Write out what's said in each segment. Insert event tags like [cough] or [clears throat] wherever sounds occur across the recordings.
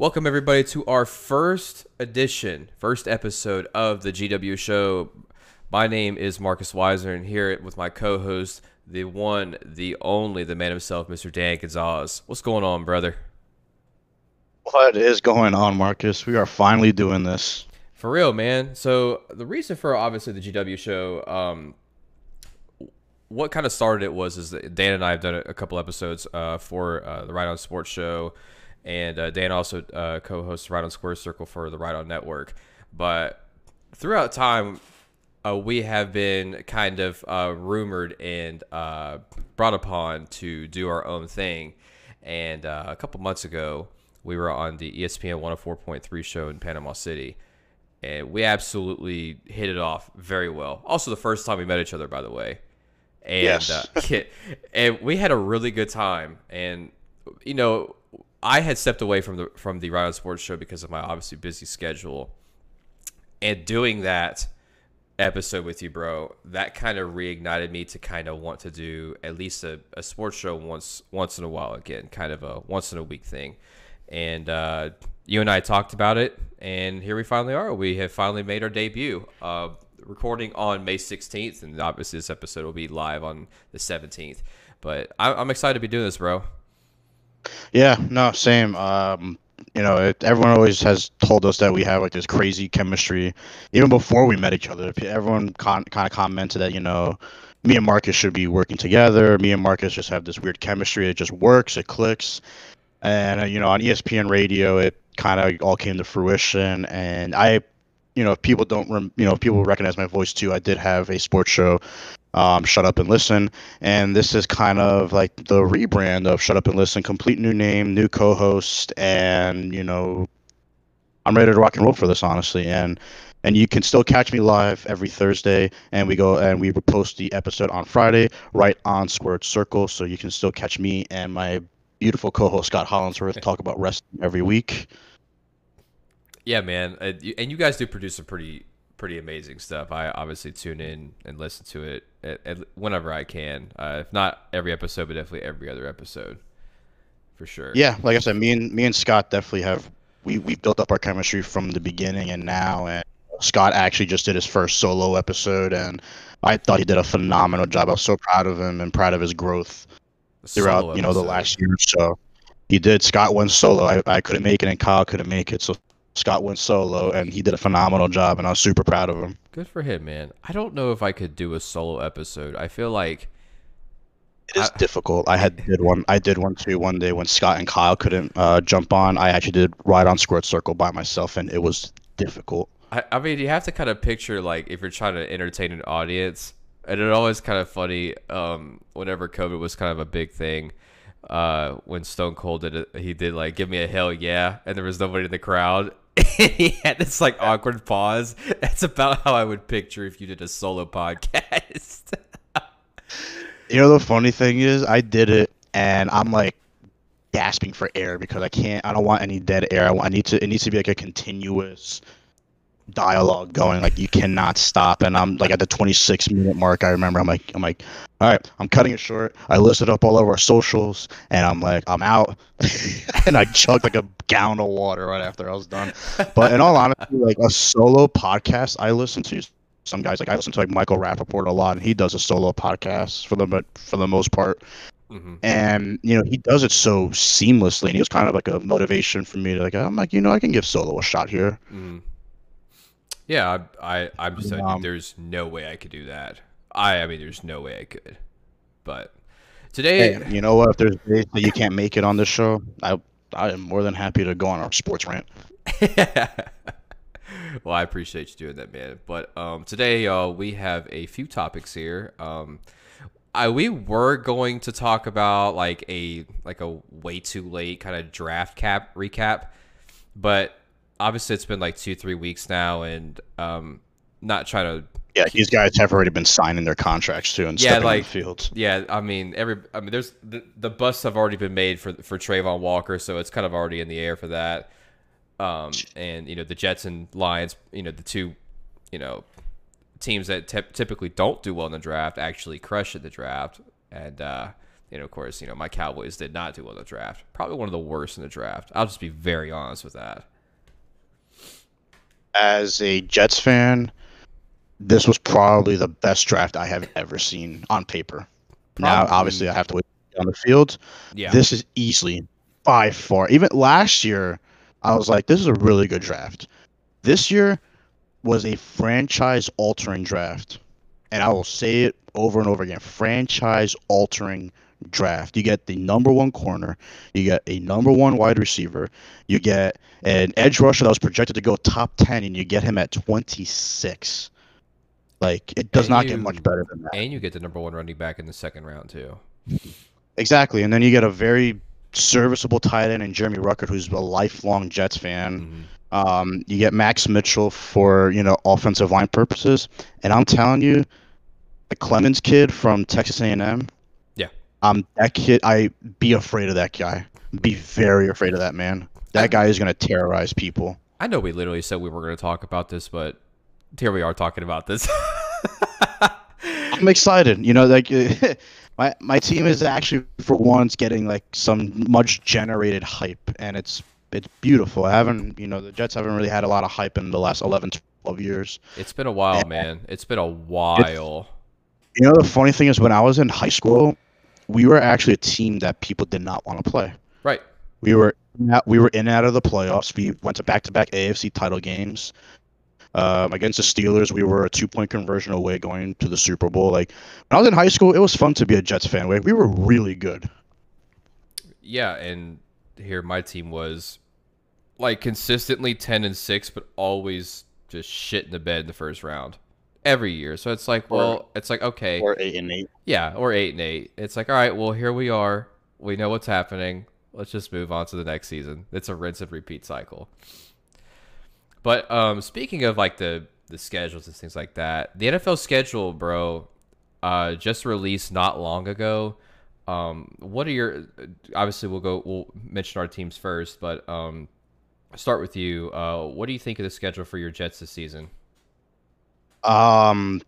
Welcome, everybody, to our first edition, first episode of the GW Show. My name is Marcus Weiser, and here with my co host, the one, the only, the man himself, Mr. Dan Gonzalez. What's going on, brother? What is going on, Marcus? We are finally doing this. For real, man. So, the reason for obviously the GW Show, um, what kind of started it was is that Dan and I have done a couple episodes uh, for uh, the Ride On Sports Show and uh, Dan also uh, co-hosts Right on Square Circle for the Right On Network. But throughout time, uh, we have been kind of uh, rumored and uh, brought upon to do our own thing. And uh, a couple months ago, we were on the ESPN 104.3 show in Panama City. And we absolutely hit it off very well. Also, the first time we met each other, by the way. And, yes. [laughs] and we had a really good time. And, you know, I had stepped away from the from the Right Sports Show because of my obviously busy schedule, and doing that episode with you, bro, that kind of reignited me to kind of want to do at least a, a sports show once once in a while again, kind of a once in a week thing. And uh, you and I talked about it, and here we finally are. We have finally made our debut. Uh, recording on May 16th, and obviously this episode will be live on the 17th. But I, I'm excited to be doing this, bro. Yeah, no, same. Um, you know, it, everyone always has told us that we have like this crazy chemistry, even before we met each other. Everyone con- kind of commented that you know, me and Marcus should be working together. Me and Marcus just have this weird chemistry. It just works. It clicks. And uh, you know, on ESPN Radio, it kind of all came to fruition. And I, you know, if people don't, rem- you know, people recognize my voice too. I did have a sports show um, Shut Up and Listen. And this is kind of like the rebrand of Shut Up and Listen, complete new name, new co host, and, you know, I'm ready to rock and roll for this, honestly. And and you can still catch me live every Thursday, and we go and we post the episode on Friday, right on Squared Circle, so you can still catch me and my beautiful co-host Scott Hollinsworth talk about wrestling every week. Yeah, man, and you guys do produce a pretty pretty amazing stuff. I obviously tune in and listen to it at, at whenever I can. Uh, if not every episode, but definitely every other episode, for sure. Yeah, like I said, me and me and Scott definitely have we we built up our chemistry from the beginning and now. And Scott actually just did his first solo episode, and I thought he did a phenomenal job. I was so proud of him and proud of his growth throughout you know the last year or so. He did. Scott went solo. I, I couldn't make it, and Kyle couldn't make it. So Scott went solo, and he did a phenomenal job, and I was super proud of him. Good for him, man. I don't know if I could do a solo episode. I feel like it is I, difficult. I had did one. I did one too one day when Scott and Kyle couldn't uh, jump on. I actually did ride on Squared Circle by myself, and it was difficult. I, I mean, you have to kind of picture like if you're trying to entertain an audience, and it always kind of funny. Um, whenever COVID was kind of a big thing, uh, when Stone Cold did it, he did like "Give me a hell yeah," and there was nobody in the crowd, [laughs] he had this like awkward pause. That's about how I would picture if you did a solo podcast. [laughs] you know the funny thing is, I did it, and I'm like gasping for air because I can't. I don't want any dead air. I, want, I need to. It needs to be like a continuous dialogue going. Like you cannot stop. And I'm like at the 26 minute mark. I remember I'm like I'm like, all right, I'm cutting it short. I listed up all of our socials, and I'm like I'm out. [laughs] and I chugged like a gallon of water right after I was done. But in all honesty, like a solo podcast I listen to. Some guys like I listen to like Michael Rapaport a lot, and he does a solo podcast for the for the most part. Mm-hmm. And you know he does it so seamlessly, and he was kind of like a motivation for me to like. I'm like, you know, I can give solo a shot here. Mm. Yeah, I, I am just saying um, there's no way I could do that. I I mean there's no way I could. But today hey, you know what, if there's days that you can't make it on this show, I I am more than happy to go on our sports rant. [laughs] well, I appreciate you doing that, man. But um, today, uh, we have a few topics here. Um, I we were going to talk about like a like a way too late kind of draft cap recap, but obviously it's been like two three weeks now, and um, not trying to. Yeah, these guys have already been signing their contracts too and yeah, like fields. Yeah, I mean every. I mean, there's the, the busts have already been made for for Travon Walker, so it's kind of already in the air for that. Um, and you know the Jets and Lions, you know the two, you know, teams that typically don't do well in the draft actually crush at the draft, and uh, know, of course, you know, my Cowboys did not do well in the draft. Probably one of the worst in the draft. I'll just be very honest with that. As a Jets fan, this was probably the best draft I have ever seen on paper. Now, obviously, I have to wait on the field. Yeah. This is easily by far. Even last year, I was like, this is a really good draft. This year was a franchise altering draft. And I will say it over and over again franchise altering draft. You get the number one corner, you get a number one wide receiver, you get an edge rusher that was projected to go top 10, and you get him at 26. Like, it does And not you- get much better than that. and you get the number one running back in the second round too. Exactly, and then you get a very serviceable tight end in Jeremy Ruckert, who's a lifelong Jets fan. Mhm. Um, you get Max Mitchell for you know offensive line purposes, and I'm telling you, the Clemons kid from Texas A&M. Um, that kid, I be afraid of that guy. Be very afraid of that man. That guy is gonna terrorize people. I know we literally said we were going to talk about this, but here we are talking about this. [laughs] I'm excited. You know, like [laughs] my my team is actually for once getting like some much generated hype, and it's it's beautiful. I haven't, you know, the Jets haven't really had a lot of hype in the last 11, 12 years. it's been a while, man. It's been a while. You know, the funny thing is, when I was in high school, we were actually a team that people did not want to play. Right. We were we were in and out of the playoffs. We went to back to back AFC title games. Um, against the Steelers, we were a two point conversion away going to the Super Bowl. Like when I was in high school, it was fun to be a Jets fan. We we were really good. Yeah, and here my team was like consistently 10 and 6 but always just shit in the bed in the first round every year. So it's like, Or- well, it's like okay. Or eight and eight. Yeah, or 8 and 8. It's like, all right, well, here we are. We know what's happening. Let's just move on to the next season. It's a rinse and repeat cycle. But um speaking of like the the schedules and things like that, the NFL schedule, bro, uh just released not long ago. Um what are your obviously we'll go we'll mention our teams first, but um start with you. Uh what do you think of the schedule for your Jets this season? Um,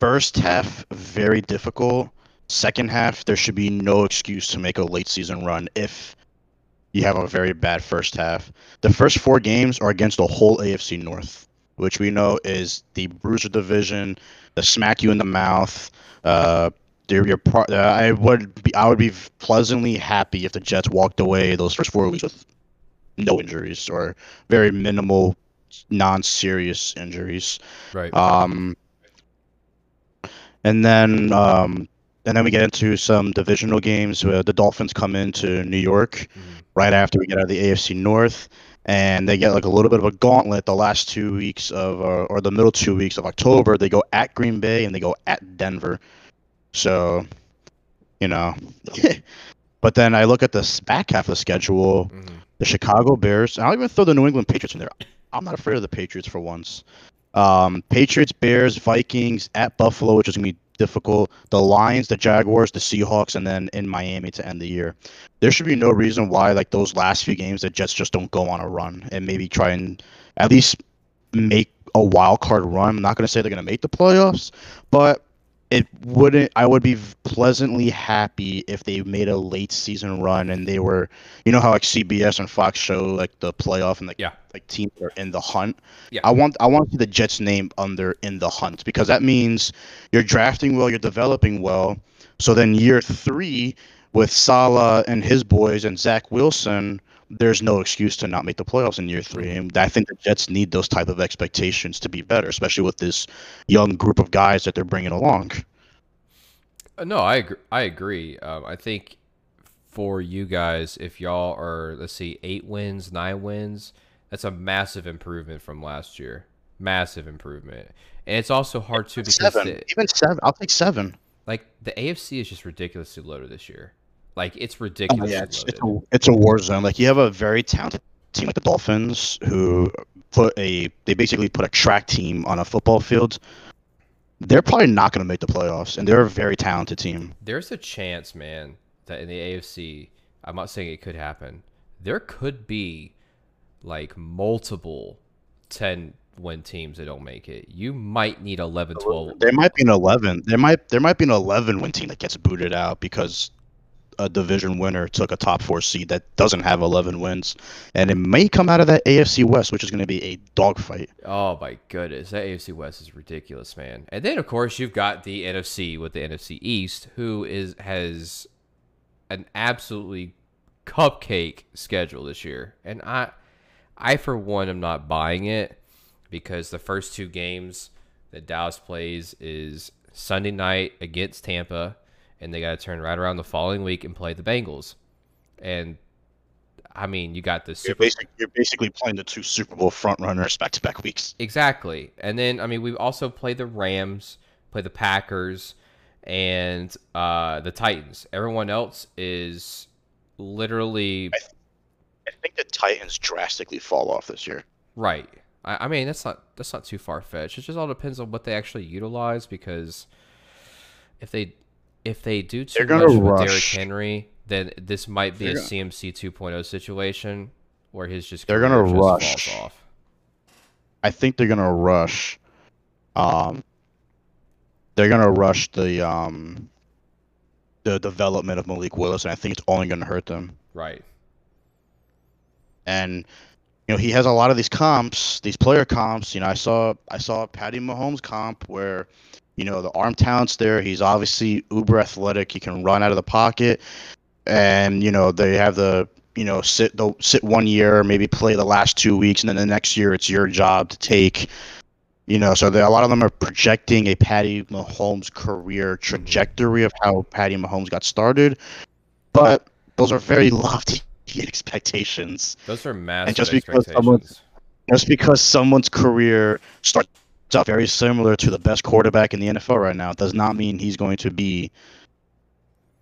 first half very difficult. Second half, there should be no excuse to make a late season run if you have a very bad first half. The first four games are against the whole AFC North, which we know is the bruiser division, the smack you in the mouth. Uh, your pro- uh, I would be I would be pleasantly happy if the Jets walked away those first four weeks with no injuries or very minimal, non-serious injuries. Right. Um, and then um, and then we get into some divisional games. Where the Dolphins come into New York Mhm. right after we get out of the AFC North, and they get like a little bit of a gauntlet the last two weeks of uh, or the middle two weeks of October. They go at Green Bay and they go at Denver. So, you know, [laughs] but then I look at the back half of the schedule Mhm. the Chicago Bears. and I'll even throw the New England Patriots in there. I'm not afraid of the Patriots for once. Um, Patriots, Bears, Vikings at Buffalo, which is gonna be difficult. The Lions, the Jaguars, the Seahawks, and then in Miami to end the year. There should be no reason why like those last few games the Jets just don't go on a run and maybe try and at least make a wild card run. I'm not gonna say they're gonna make the playoffs, but it wouldn't i would be pleasantly happy if they made a late season run and they were you know how like cbs and fox show like the playoff and like Yeah. Like teams are in the hunt Yeah. i want i want to see the jets name under in the hunt because that means you're drafting well you're developing well so then year three with Salah and his boys and Zach Wilson, there's no excuse to not make the playoffs in year three. And I think the Jets need those type of expectations to be better, especially with this young group of guys that they're bringing along. Uh, No, I agree. I agree. Um, I think for you guys, if y'all are let's see, eight wins, nine wins, that's a massive improvement from last year. Massive improvement, and it's also hard too because Seven, the, even seven. I'll take seven. like the AFC is just ridiculously loaded this year. Like it's ridiculous. Oh, yeah, it's, it's a it's a war zone. Like you have a very talented team like the Dolphins who put a they basically put a track team on a football field. They're probably not going to make the playoffs, and they're a very talented team. There's a chance, man, that in the AFC, I'm not saying it could happen. There could be like multiple 10 win teams that don't make it. You might need 11, 12. There might be an eleven. There might there might be an eleven win team that gets booted out because a division winner took a top four seed that doesn't have 11 wins, and it may come out of that AFC West, which is going to be a dogfight. Oh my goodness, that AFC West is ridiculous, man. And then of course you've got the NFC with the NFC East, who is has an absolutely cupcake schedule this year, and I, I for one am not buying it because the first two games that Dallas plays is Sunday night against Tampa, and they got to turn right around the following week and play the Bengals. And I mean, you got this. You're, basic, you're basically playing the two Super Bowl front runners back to back weeks. Exactly. And then, I mean, we also play the Rams, play the Packers, and uh, the Titans. Everyone else is literally. I, think the Titans drastically fall off this year. Right. I, I mean, that's not that's not too far fetched. It just all depends on what they actually utilize because if they if they do too much rush. with Derrick Henry, then this might be they're a gonna, CMC 2.0 situation where his just they're gonna rush. off. I think they're gonna rush. Um, they're gonna rush the um the development of Malik Willis, and I think it's only gonna hurt them. Right. And you know he has a lot of these comps, these player comps. You know, I saw I saw Patty Mahomes comp where, you know, the arm talent's there. He's obviously uber athletic. He can run out of the pocket, and you know they have the you know sit they'll sit one year, maybe play the last two weeks, and then the next year it's your job to take. You know, so a lot of them are projecting a Patty Mahomes career trajectory of how Patty Mahomes got started, but those are very lofty expectations. Those are massive and just because someone's just because someone's career starts out very similar to the best quarterback in the NFL right now does not mean he's going to be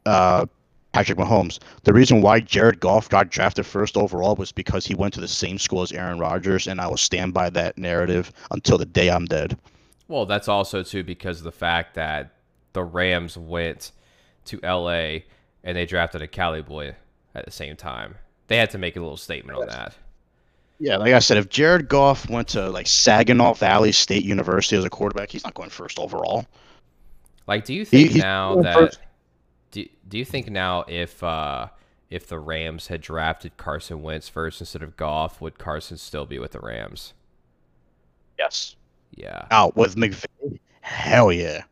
uh, Patrick Mahomes. The reason why Jared Goff got drafted first overall was because he went to the same school as Aaron Rodgers, and I will stand by that narrative until the day I'm dead. Well, that's also too because of the fact that the Rams went to LA and they drafted a Cali boy at the same time. They had to make a little statement on that. Yeah, like I said, if Jared Goff went to like Saginaw Valley State University as a quarterback, he's not going first overall. Like, do you think he, now that do, do you think now if uh, if the Rams had drafted Carson Wentz first instead of Goff, would Carson still be with the Rams? Yes. Yeah. Out with McVay. Hell yeah.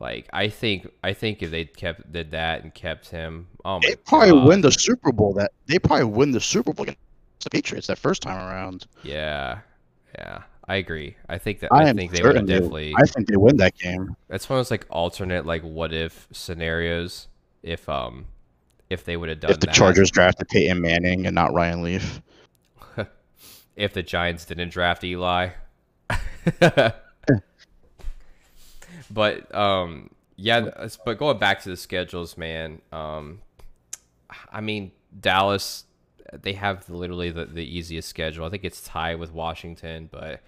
Like I think I think if they kept did that and kept him, oh they probably God. win the Super Bowl. That they probably win the Super Bowl against the Patriots that first time around. Yeah, yeah, I agree. I think that I, I think they would definitely. I think they win that game. That's one of those like alternate like what if scenarios if um if they would have done if the that. Chargers drafted Peyton Manning and not Ryan Leaf. [laughs] if the Giants didn't draft Eli. [laughs] but um yeah, but going back to the schedules, man. Um, I mean Dallas they have literally the, the easiest schedule. I think it's tied with Washington, but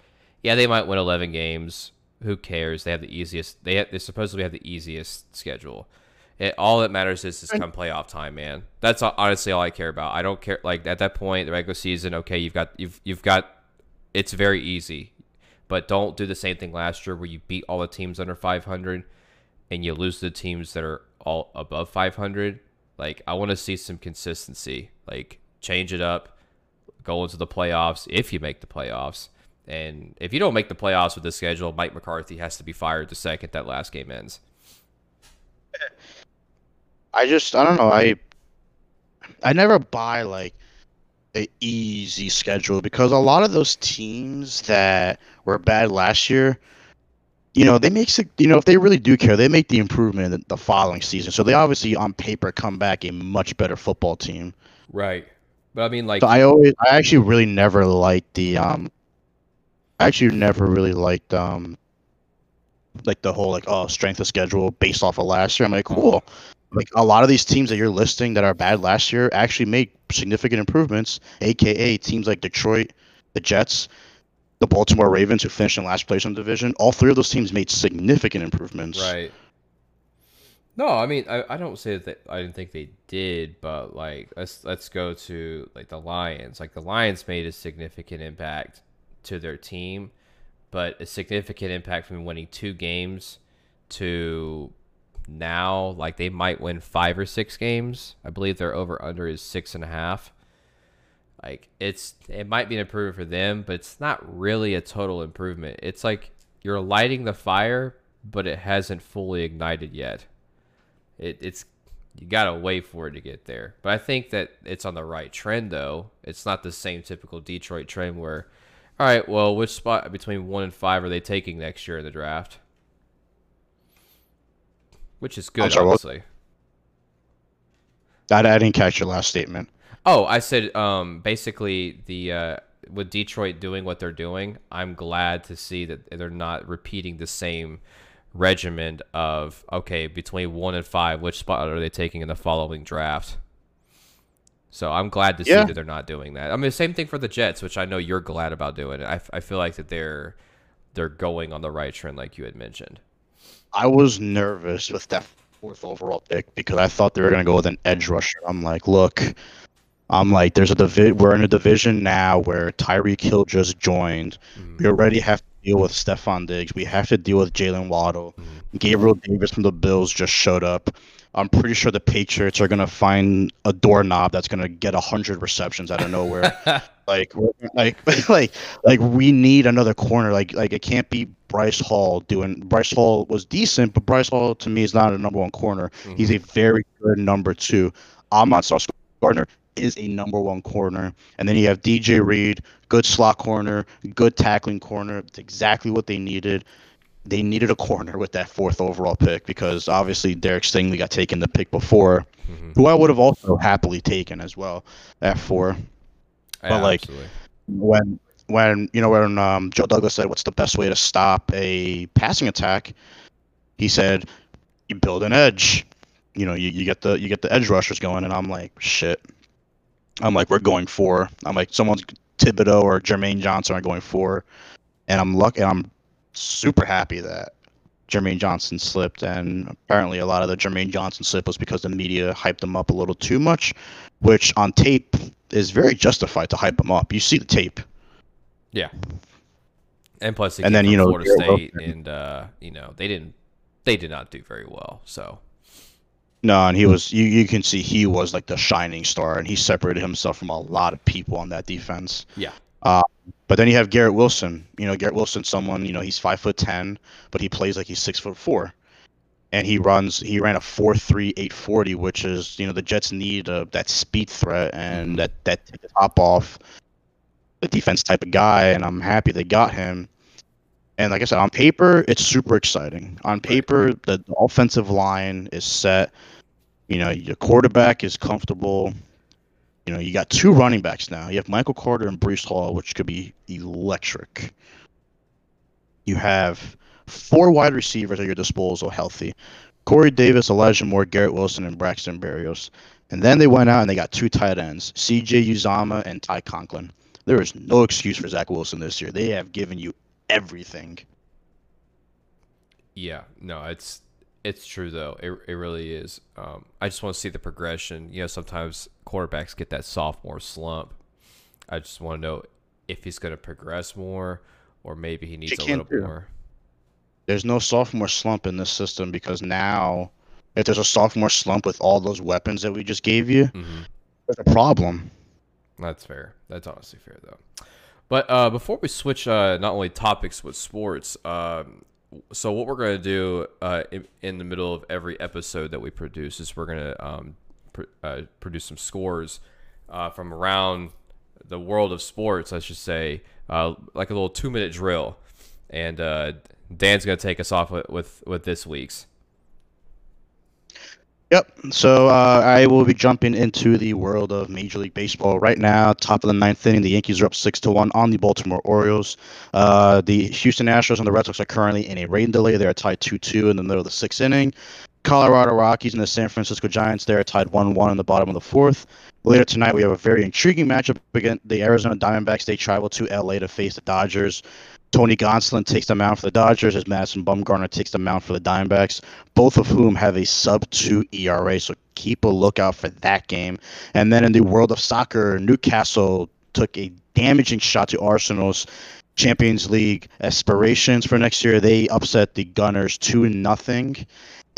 yeah, they might win 11 games. Who cares? They have the easiest. They have, they supposedly have the easiest schedule. It, all that matters is just come playoff time, man. That's honestly all I care about. I don't care. Like at that point, the regular season, okay, you've got you've you've got. It's very easy, but don't do the same thing last year where you beat all the teams under 500, and you lose the teams that are all above 500. Like I want to see some consistency. Like change it up, go into the playoffs if you make the playoffs. And if you don't make the playoffs with this schedule, Mike McCarthy has to be fired the second that last game ends. I just I don't know I I never buy like a easy schedule because a lot of those teams that were bad last year, you know, they make you know if they really do care, they make the improvement the following season. So they obviously on paper come back a much better football team. Right. But I mean, like, so I always, I actually really never liked the, um, I actually never really liked, um, like the whole like oh strength of schedule based off of last year. I'm like, cool. Like a lot of these teams that you're listing that are bad last year actually made significant improvements. AKA teams like Detroit, the Jets, the Baltimore Ravens, who finished in last place in the division. All three of those teams made significant improvements. Right. No, I mean I, I don't say that I didn't think they did, but like let's let's go to like the Lions. Like the Lions made a significant impact to their team, but a significant impact from winning two games to now, like they might win five or six games. I believe their over under is six and a half. Like it's it might be an improvement for them, but it's not really a total improvement. It's like you're lighting the fire, but it hasn't fully ignited yet. It, it's you gotta wait for it to get there. But I think that it's on the right trend though. It's not the same typical Detroit trend where, all right, well, which spot between one and five are they taking next year in the draft? Which is good, sorry, obviously. I, I didn't catch your last statement. Oh, I said um, basically the uh, with Detroit doing what they're doing, I'm glad to see that they're not repeating the same regimen of okay between one and five which spot are they taking in the following draft? So i'm glad to see that they're not doing that. I mean the same thing for the jets which i know you're glad about doing. I, I feel like that they're they're going on the right trend like you had mentioned. I was nervous with that fourth overall pick because i thought they were going to go with an edge rusher. I'm like look I'm like, there's a divi- we're in a division now where Tyreek Hill just joined. Mm-hmm. We already have to deal with Stefon Diggs. We have to deal with Jaylen Waddle. Mm-hmm. Gabriel Davis from the Bills just showed up. I'm pretty sure the Patriots are gonna find a doorknob that's gonna get hundred receptions out of nowhere. [laughs] like, like, [laughs] like, like, we need another corner. Like, like it can't be Bryce Hall doing. Bryce Hall was decent, but Bryce Hall to me is not a number one corner. Mm-hmm. He's a very good number two. Ahmad Sauce Gardner is a number one corner. And then you have DJ Reed, good slot corner, good tackling corner. It's exactly what they needed. They needed a corner with that fourth overall pick because obviously Derek Stingley got taken the pick before, mm-hmm. who I would have also happily taken as well at four. Yeah, but like absolutely. when when you know when um, Joe Douglas said, "What's the best way to stop a passing attack?" He said, "You build an edge." You know, you, you get the you get the edge rushers going, and I'm like, shit. I'm like, we're going for. I'm like, someone's Thibodeaux or Jermaine Johnson are going for, and I'm lucky. I'm super happy that Jermaine Johnson slipped, and apparently a lot of the Jermaine Johnson slip was because the media hyped him up a little too much, which on tape is very justified to hype him up. You see the tape. Yeah. And plus, and then you know, Florida State, and uh, you know, they didn't, they did not do very well. So no, and he was you, you can see he was like the shining star and he separated himself from a lot of people on that defense. Yeah. Uh, but then you have Garrett Wilson. You know, Garrett Wilson, someone, you know, he's five foot ten, but he plays like he's six foot four. And he runs he ran a four three eight forty, which is, you know, the Jets need a, that speed threat and mm-hmm. that that top off the defense type of guy, and I'm happy they got him. And like I said, on paper, it's super exciting. On paper, the, the offensive line is set. You know, your quarterback is comfortable. You know, you got two running backs now. You have Michael Carter and Breece Hall, which could be electric. You have four wide receivers at your disposal healthy. Corey Davis, Elijah Moore, Garrett Wilson, and Braxton Berrios. And then they went out and they got two tight ends, CJ Uzomah and Ty Conklin. There is no excuse for Zach Wilson this year. They have given you everything. Yeah, no, it's it's true though. It, it really is. Um, I just want to see the progression. You know, sometimes quarterbacks get that sophomore slump. I just want to know if he's going to progress more, or maybe he needs a little do. more. There's no sophomore slump in this system because now, if there's a sophomore slump with all those weapons that we just gave you, mm-hmm. there's a problem. That's fair. That's honestly fair though. But uh, before we switch, uh, not only topics with sports, um, so what we're going to do uh, in, in, the middle of every episode that we produce is we're going to um, pr- uh, produce some scores uh, from around the world of sports, I should say, uh, like a little two minute drill. And uh, Dan's going to take us off with, with, with this week's. Yep. So uh, I will be jumping into the world of Major League Baseball right now. Top of the ninth inning, the Yankees are up six to one on the Baltimore Orioles. Uh, the Houston Astros and the Red Sox are currently in a rain delay. They are tied two two in the middle of the sixth inning. Colorado Rockies and the San Francisco Giants they are tied one one in the bottom of the fourth. Later tonight, we have a very intriguing matchup against the Arizona Diamondbacks. They travel to LA to face the Dodgers. Tony Gonsolin takes the mound for the Dodgers as Madison Bumgarner takes the mound for the Diamondbacks, both of whom have a sub 2 ERA. So keep a lookout for that game. And then in the world of soccer, Newcastle took a damaging shot to Arsenal's Champions League aspirations for next year. They upset the Gunners 2 nothing.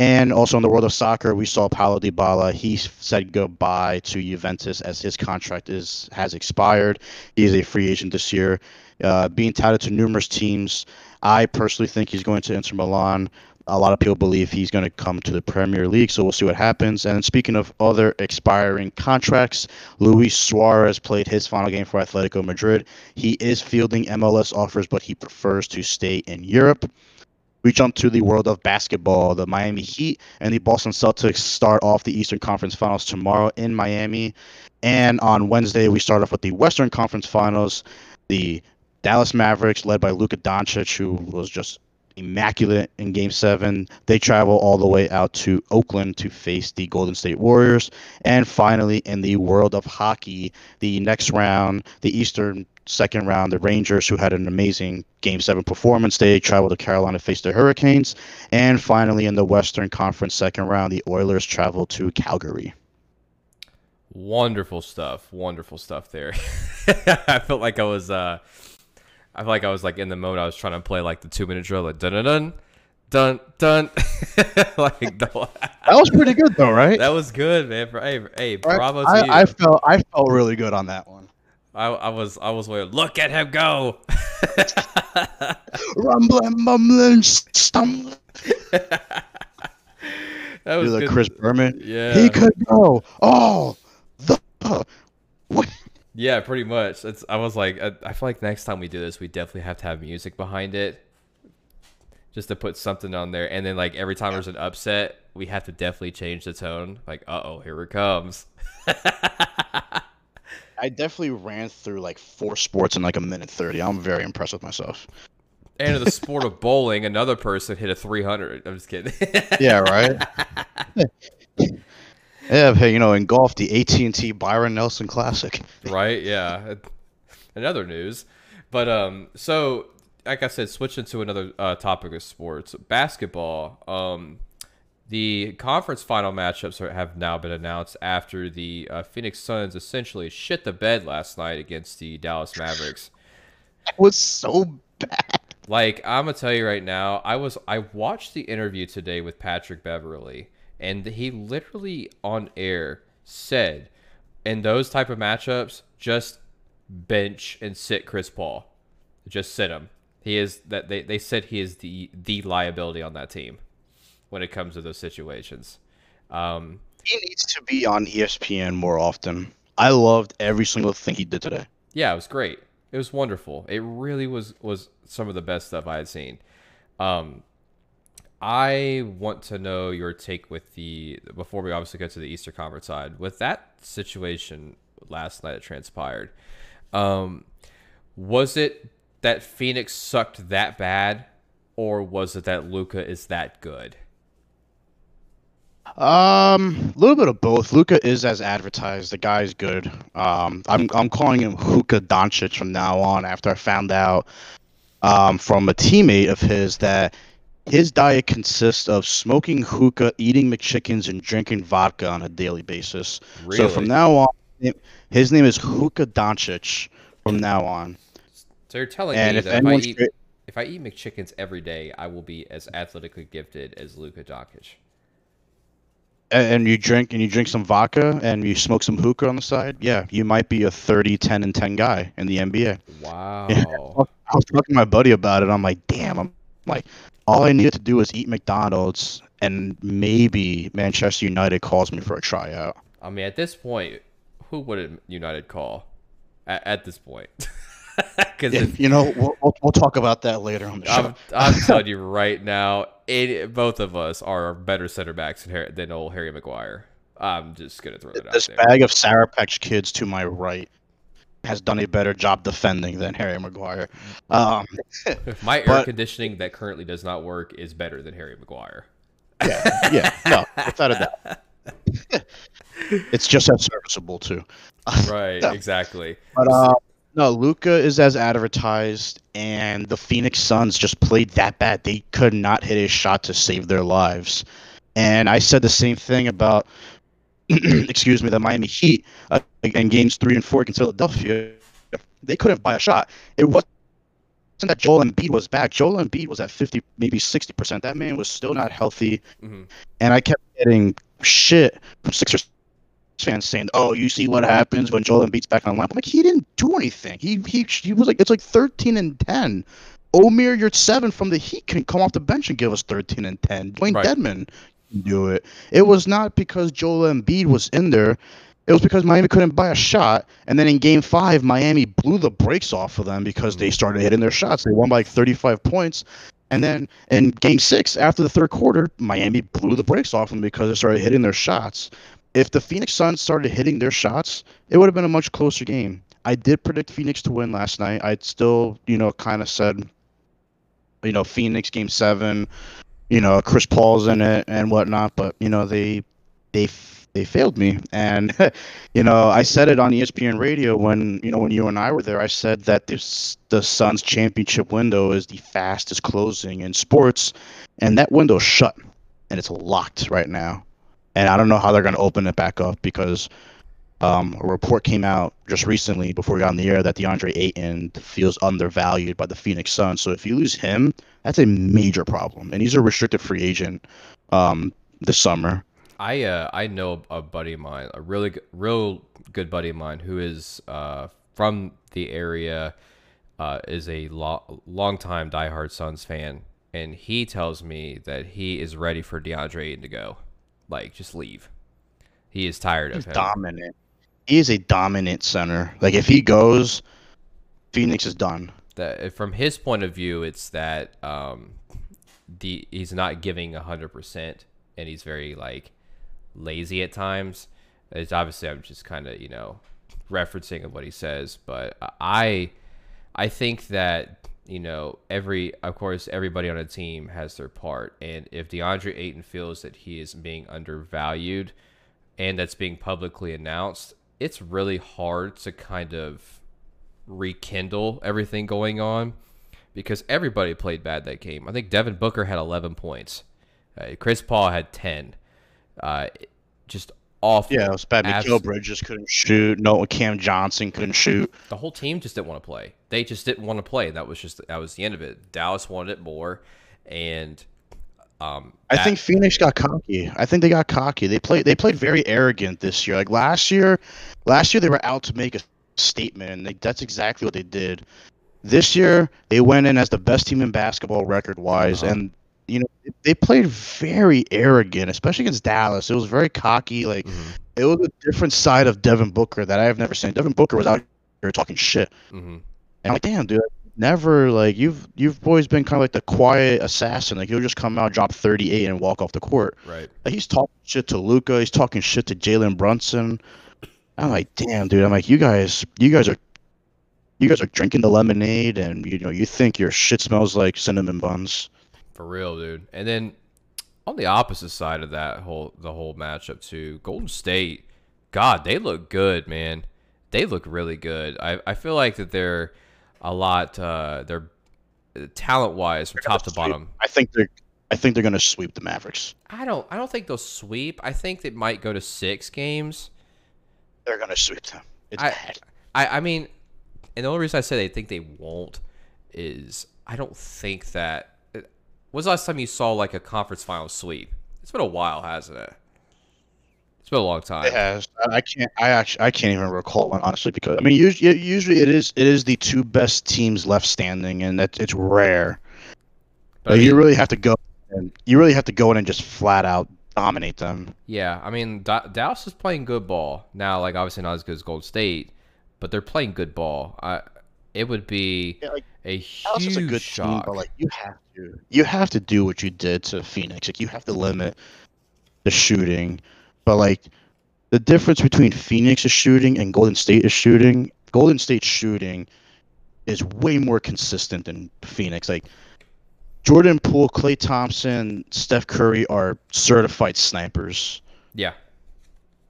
And also in the world of soccer, we saw Paulo Dybala. He said goodbye to Juventus as his contract is has expired. He is a free agent this year, uh, being touted to numerous teams. I personally think he's going to Inter Milan. A lot of people believe he's going to come to the Premier League, so we'll see what happens. And speaking of other expiring contracts, Luis Suarez played his final game for Atletico Madrid. He is fielding MLS offers, but he prefers to stay in Europe. We jump to the world of basketball. The Miami Heat and the Boston Celtics start off the Eastern Conference Finals tomorrow in Miami. And on Wednesday, we start off with the Western Conference Finals. The Dallas Mavericks, led by Luka Doncic, who was just immaculate in Game 7. They travel all the way out to Oakland to face the Golden State Warriors. And finally, in the world of hockey, the next round, the Eastern second round, the Rangers, who had an amazing Game 7 performance, they travel to Carolina to face the Hurricanes. And finally, in the Western Conference second round, the Oilers travel to Calgary. Wonderful stuff. Wonderful stuff there. [laughs] I felt like I was uh I feel like I was like in the mode I was trying to play like the two minute drill like dun dun dun dun dun [laughs] like no. [laughs] That was pretty good though, right? That was good, man. Hey, hey, bravo I, to you. I felt I felt really good on that one. I, I was I was waiting. Look at him go. [laughs] Rumbling, mumbling, stumbling. that was You're good. like Chris Berman. Yeah. He could go. Oh, the. What? Yeah, pretty much. It's. I was like, I, I feel like next time we do this, we definitely have to have music behind it, just to put something on there. And then like every time there's an upset, we have to definitely change the tone. Like, uh oh, here it comes. [laughs] I definitely ran through like four sports in like a minute thirty. I'm very impressed with myself. And in the sport of [laughs] bowling, another person hit a 300. I'm just kidding. Yeah, right. [laughs] yeah, hey, you know, in golf, the AT and T Byron Nelson Classic. [laughs] right? Yeah. Another news, but um, so like I said, switching to another uh, topic of sports, basketball. Um, the conference final matchups are, have now been announced after the uh, Phoenix Suns essentially shit the bed last night against the Dallas Mavericks. It was so bad. Like I'm gonna tell you right now, I was I watched the interview today with Patrick Beverley, and he literally on air said, in those type of matchups, just bench and sit Chris Paul, just sit him. He is that they, they said he is the the liability on that team when it comes to those situations. Um, He needs to be on ESPN more often. I loved every single thing he did today. yeah, it was great. It was wonderful. It really was was some of the best stuff I had seen. Um, I want to know your take with the before we obviously get to the Easter Conference side with that situation last night that transpired. Um, was it that Phoenix sucked that bad, or was it that Luka is that good? Um, a little bit of both. Luka is as advertised. The guy's good. Um, I'm I'm calling him Luka Doncic from now on. After I found out um, from a teammate of his that his diet consists of smoking hookah, eating McChickens, and drinking vodka on a daily basis. Really? So from now on, his name is Hookah Doncic. From now on, So you're telling and me if that if I eat tra- if I eat McChickens every day, I will be as athletically gifted as Luka Doncic. and you drink and you drink some vodka and you smoke some hookah on the side, yeah, you might be a 30, 10, and 10 guy in the NBA. Wow. [laughs] I was talking to my buddy about it. I'm like, damn. I'm like, all I needed to do was eat McDonald's, and maybe Manchester United calls me for a tryout. I mean, at this point, who would United call? At, at this point, [laughs] because Yeah, you know, we'll, we'll, we'll talk about that later on the show. I'm, I'm [laughs] telling you right now, it, both of us are better center backs than, Harry, than old Harry Maguire. I'm just gonna throw that out this there. bag of Sour Patch Kids to my right has done a better job defending than Harry Maguire. Um, [laughs] My air but- conditioning that currently does not work is better than Harry Maguire. [laughs] yeah, yeah, no, without a doubt. [laughs] it's just as serviceable too. Right, No. exactly. But uh, no, Luka is as advertised, and the Phoenix Suns just played that bad. They could not hit a shot to save their lives. And I said the same thing about, [clears throat] excuse me, the Miami Heat uh, in games three and four against Philadelphia. They couldn't buy a shot. It wasn't that Joel Embiid was back. Joel Embiid was at 50, maybe 60%. That man was still not healthy. Mm-hmm. And I kept getting shit from Sixers fans saying, "Oh, you see what happens when Joel Embiid's back on the line." I'm like, he didn't do anything. He he he was like, it's like 13 and 10. Omer Yurtseven from the Heat can come off the bench and give us 13 and 10. Dewayne Right. Dedmon can do it. It was not because Joel Embiid was in there. It was because Miami couldn't buy a shot, and then in Game Five, Miami blew the brakes off of them because they mm-hmm. started hitting their shots. They won by like 35 points, and then in Game Six, after the third quarter, Miami blew the brakes off them because they started hitting their shots. If the Phoenix Suns started hitting their shots, it would have been a much closer game. I did predict Phoenix to win last night. I still, you know, kind of said, you know, Phoenix Game Seven, you know, Chris Paul's in it and whatnot, but you know, they they they failed me. And [laughs] you know, I said it on ESPN Radio when you know when you and I were there. I said that this the Suns championship window is the fastest closing in sports, and that window's shut and it's locked right now. And I don't know how they're going to open it back up because um, a report came out just recently before we got on the air that DeAndre Ayton feels undervalued by the Phoenix Suns. So if you lose him, that's a major problem. And he's a restricted free agent um, this summer. I uh I know a buddy of mine, a really good, real good buddy of mine who is uh from the area, uh is a lo- longtime diehard Suns fan, and he tells me that he is ready for DeAndre Ayton to go, like just leave. He is tired of him. Dominant. He is a dominant center. Like if he goes, Phoenix is done. That from his point of view, it's that um the he's not giving hundred percent, and he's very like lazy at times. It's obviously I'm just kind of you know referencing of what he says, but I I think that you know every of course everybody on a team has their part, and if DeAndre Ayton feels that he is being undervalued, and that's being publicly announced, it's really hard to kind of rekindle everything going on because everybody played bad that game. I think Devin Booker had 11 points. Uh, Chris Paul had 10. Uh, just awful. Yeah, it was bad. Bridges couldn't shoot. No, Cam Johnson couldn't shoot. the whole team just didn't want to play. They just didn't want to play. That was just that was the end of it. Dallas wanted it more, and um, I think Phoenix got cocky. I think they got cocky. They played. They played very arrogant this year. Like last year, last year they were out to make a statement, and they, that's exactly what they did. This year they went in as the best team in basketball record wise, Uh-huh. and you know they played very arrogant, especially against Dallas. It was very cocky. Like Mhm, it was a different side of Devin Booker that I have never seen. Devin Booker was out here talking shit. Mm-hmm. And I'm like, damn, dude, never like you've you've always been kind of like the quiet assassin. Like he'll just come out, drop 38, and walk off the court. right. Like he's talking shit to Luka. He's talking shit to Jalen Brunson. I'm like, damn, dude. I'm like, you guys, you guys are, you guys are drinking the lemonade, and you know, you think your shit smells like cinnamon buns. For real, dude. And then on the opposite side of that whole the whole matchup too, Golden State, God, they look good, man. They look really good. I, I feel like that they're a lot uh they're talent wise from top to bottom. I think they're, I think they're gonna sweep the Mavericks. I don't I don't think they'll sweep. I think they might go to six games. They're gonna sweep them. It's I- bad. I, I mean, and the only reason I say they think they won't is I don't think that. Was the last time you saw like a conference final sweep? It's been a while, hasn't it? It's been a long time. It has. I can't. I actually. I can't even recall one honestly because I mean, usually, usually it is. It is the two best teams left standing, and that it's rare. But I Like, mean, you really have to go. And you really have to go in and just flat out dominate them. yeah, I mean, Da- Dallas is playing good ball now. Like obviously not as good as Gold State, but they're playing good ball. I, it would be Yeah, like a Dallas huge is a good shock. team, but like you have to. You have to do what you did to Phoenix. Like you have to limit the shooting, but like the difference between Phoenix is shooting and Golden State is shooting. Golden State shooting is way more consistent than Phoenix. Like Jordan Poole, Klay Thompson, Steph Curry are certified snipers. yeah,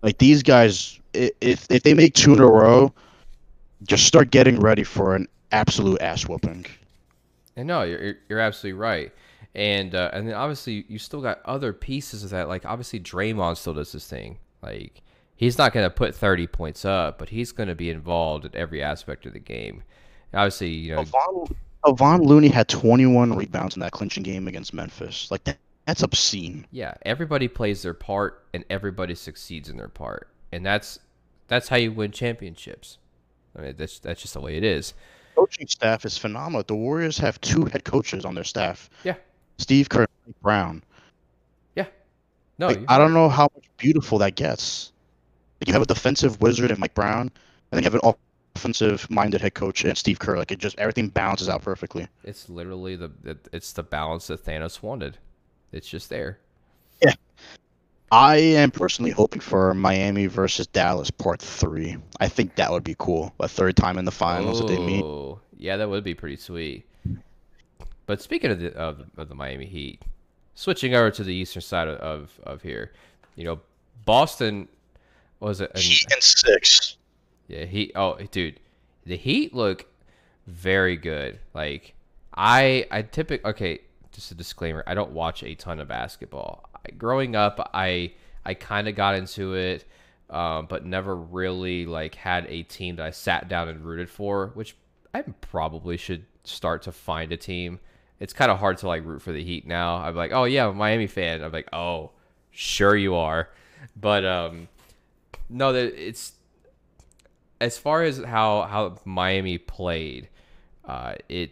Like these guys, if if they make two in a row, just start getting ready for an absolute ass whooping. And no, you're you're- you're absolutely right. And uh, and then obviously you still got other pieces of that. Like obviously Draymond still does this thing. Like he's not going to put 30 points up, but he's going to be involved in every aspect of the game. And obviously, you know, Von, Kevon Looney had 21 rebounds in that clinching game against Memphis. Like that, that's obscene. Yeah, everybody plays their part and everybody succeeds in their part, and that's that's how you win championships. I mean, that's that's just the way it is. Coaching staff is phenomenal. The Warriors have two head coaches on their staff. Yeah. Steve Kerr and Mike Brown. Yeah. No, Like, I don't know how much beautiful that gets. Like, you have a defensive wizard in Mike Brown, and then you have an offensive-minded head coach and Steve Kerr. Like it just everything balances out perfectly. It's literally the it- it's the balance that Thanos wanted. It's just there. Yeah. I am personally hoping for Miami versus Dallas Part Three. I think that would be cool. A third time in the finals that they meet. Oh, yeah, that would be pretty sweet. But speaking of the of, of the Miami Heat, switching over to the eastern side of of, of here, you know, Boston was it? Heat and six. Yeah, he. Oh, dude, the Heat look very good. Like I, I typically okay. Just a disclaimer: I don't watch a ton of basketball. I, growing up, I I kind of got into it, um, but never really like had a team that I sat down and rooted for. Which I probably should start to find a team. It's kind of hard to like root for the Heat now. I'm like, oh yeah, Miami fan. I'm like, oh, sure you are, but um, no, that it's as far as how how Miami played, uh, it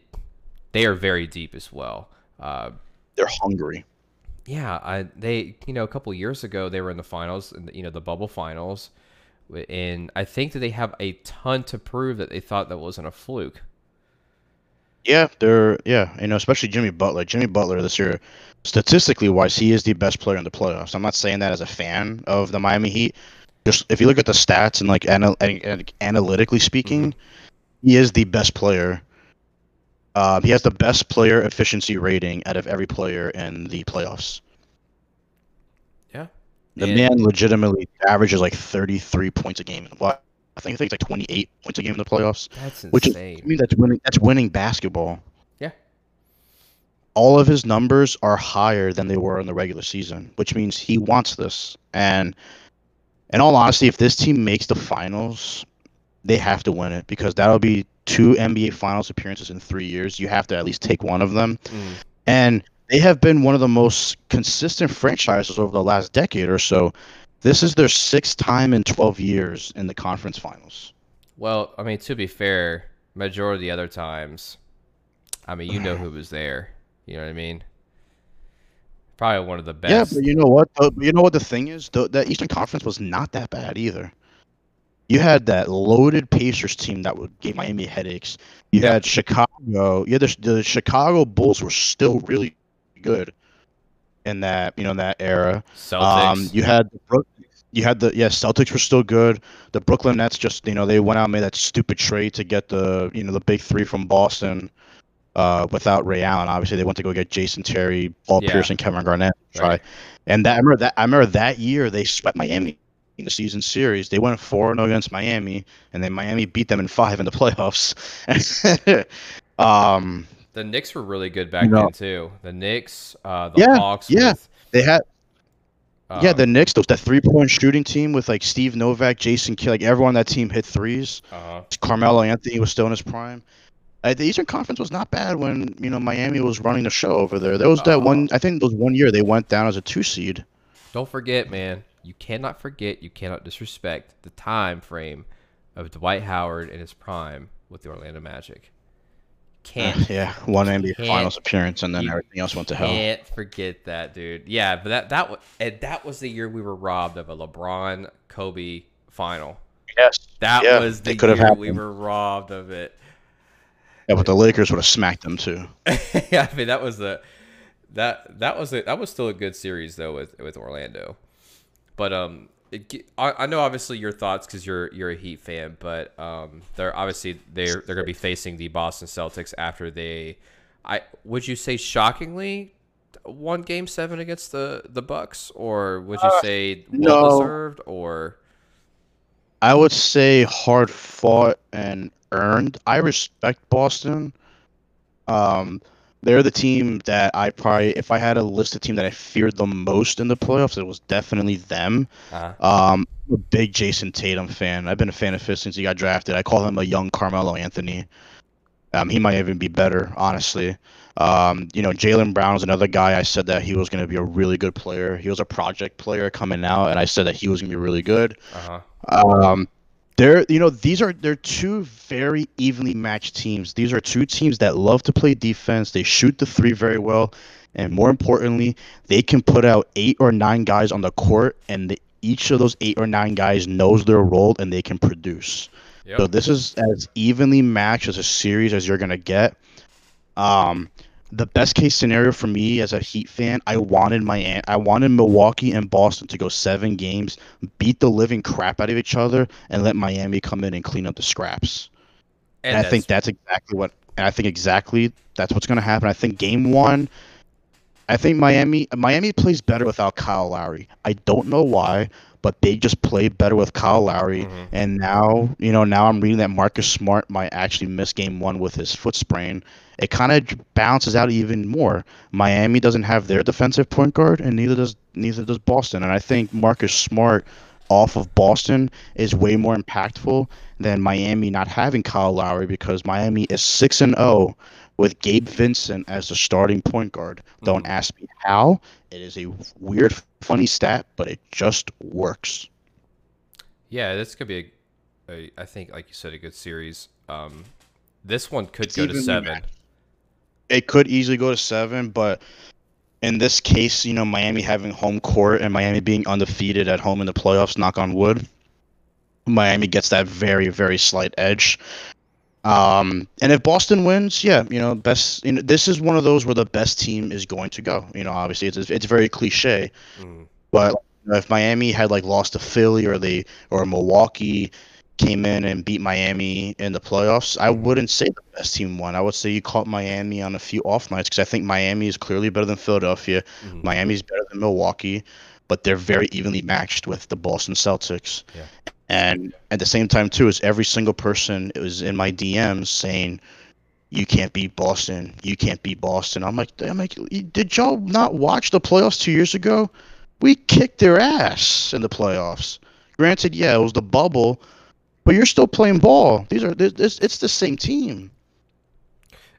they are very deep as well. Uh, They're hungry. yeah, I, they you know a couple years ago they were in the finals, and you know the bubble finals, and I think that they have a ton to prove that they thought that wasn't a fluke. Yeah, they're yeah, you know, especially Jimmy Butler. Jimmy Butler this year, statistically wise, he is the best player in the playoffs. I'm not saying that as a fan of the Miami Heat. Just if you look at the stats and like anal- analytically speaking, he is the best player. Um, he has the best player efficiency rating out of every player in the playoffs. Yeah, The And- man legitimately averages like 33 points a game. Well, I think I think it's like 28 points a game in the playoffs. that's Which is, insane. I mean, that's winning. That's winning basketball. Yeah. All of his numbers are higher than they were in the regular season, which means he wants this. And in all honesty, if this team makes the finals, they have to win it because that'll be two NBA Finals appearances in three years. You have to at least take one of them. Mm. And they have been one of the most consistent franchises over the last decade or so. This is their sixth time in 12 years in the conference finals. Well, I mean, to be fair, majority of the other times, I mean, you know who was there. You know what I mean? Probably one of the best. Yeah, but you know what? You know what the thing is? The, that Eastern Conference was not that bad either. You had that loaded Pacers team that would give Miami headaches. You Yeah. had Chicago. Yeah, the, the Chicago Bulls were still really good in that you know in that era. Celtics. Um, you had the you had the yeah Celtics were still good. The Brooklyn Nets just you know they went out and made that stupid trade to get the you know the big three from Boston. Uh, without Ray Allen, obviously they went to go get Jason Terry, Paul Yeah. Pierce, and Kevin Garnett. Try, Right. and that I remember that I remember that year they swept Miami in the season series. They went four 0 against Miami, and then Miami beat them in five in the playoffs. [laughs] um, the Knicks were really good back know- then too. The Knicks, uh, the Yeah, Hawks. yeah. With, they had yeah um, the Knicks, those that three point shooting team with like Steve Novak, Jason Kidd, like everyone on that team hit threes. uh-huh. Carmelo Anthony was still in his prime. Uh, the Eastern Conference was not bad when you know Miami was running the show over there. There was that Uh, one. I think there was one year they went down as a two seed. Don't forget, man. You cannot forget. You cannot disrespect the time frame of Dwight Howard in his prime with the Orlando Magic. Can't [sighs] yeah, one NBA Can't- Finals appearance, and then you everything else went to hell. Can't forget that, dude. Yeah, but that that wa- and that was the year we were robbed of a LeBron Kobe final. Yes, That Yeah, was the it could have year we were robbed of it. yeah, but the Lakers would have smacked them too. [laughs] yeah, I mean that was the that that was a, that was still a good series though with with Orlando. But um, it, I, I know obviously your thoughts because you're you're a Heat fan, but um, they're obviously they're they're gonna be facing the Boston Celtics after they, I would you say shockingly, won Game Seven against the the Bucks, or would you Uh, say no. well deserved, or I would say hard fought and earned. I respect Boston. Um, they're the team that I probably, if I had a list of team that I feared the most in the playoffs, it was definitely them. uh, Um, I'm a big Jayson Tatum fan. I've been a fan of his since he got drafted. I call him a young Carmelo Anthony. Um, he might even be better, honestly. Um, you know, Jaylen Brown is another guy. I said that he was going to be a really good player. He was a project player coming out, and I said that he was going to be really good. Uh-huh. Um, they're, you know, these are they're two very evenly matched teams. These are two teams that love to play defense. They shoot the three very well, and more importantly, they can put out eight or nine guys on the court, and the, each of those eight or nine guys knows their role and they can produce. Yep. So this is as evenly matched as a series as you're gonna get. Um, the best case scenario for me as a Heat fan, I wanted my I wanted Milwaukee and Boston to go seven games, beat the living crap out of each other, and let Miami come in and clean up the scraps. And, I think that's exactly what and I think exactly that's what's gonna happen. I think game one, I think Miami Miami plays better without Kyle Lowry. I don't know why, but they just play better with Kyle Lowry. Mhm. And now, you know, now I'm reading that Marcus Smart might actually miss game one with his foot sprain. It kind of balances out even more. Miami doesn't have their defensive point guard, and neither does neither does Boston. And I think Marcus Smart off of Boston is way more impactful than Miami not having Kyle Lowry because Miami is six and zero with Gabe Vincent as the starting point guard. Don't Mhm. ask me how. It is a weird, funny stat, but it just works. Yeah, this could be a, a I think like you said a good series. Um this one could It's go to evenly 7. It could easily go to seven, but in this case, you know, Miami having home court and Miami being undefeated at home in the playoffs, knock on wood, Miami gets that very, very slight edge. Um, and if Boston wins, yeah, you know, best. You know, this is one of those where the best team is going to go. You know, obviously, it's it's very cliche, Mm. but you know, if Miami had like lost to Philly or they or Milwaukee came in and beat Miami in the playoffs, I wouldn't say the best team won. I would say you caught Miami on a few off nights because I think Miami is clearly better than Philadelphia. Mhm. Miami's better than Milwaukee, but they're very evenly matched with the Boston Celtics. Yeah. And at the same time, too, is every single person it was in my DMs saying, "You can't beat Boston. You can't beat Boston." I'm like, I'm like, did y'all not watch the playoffs two years ago? We kicked their ass in the playoffs. Granted, yeah, it was the bubble, but you're still playing ball. These are this, it's the same team.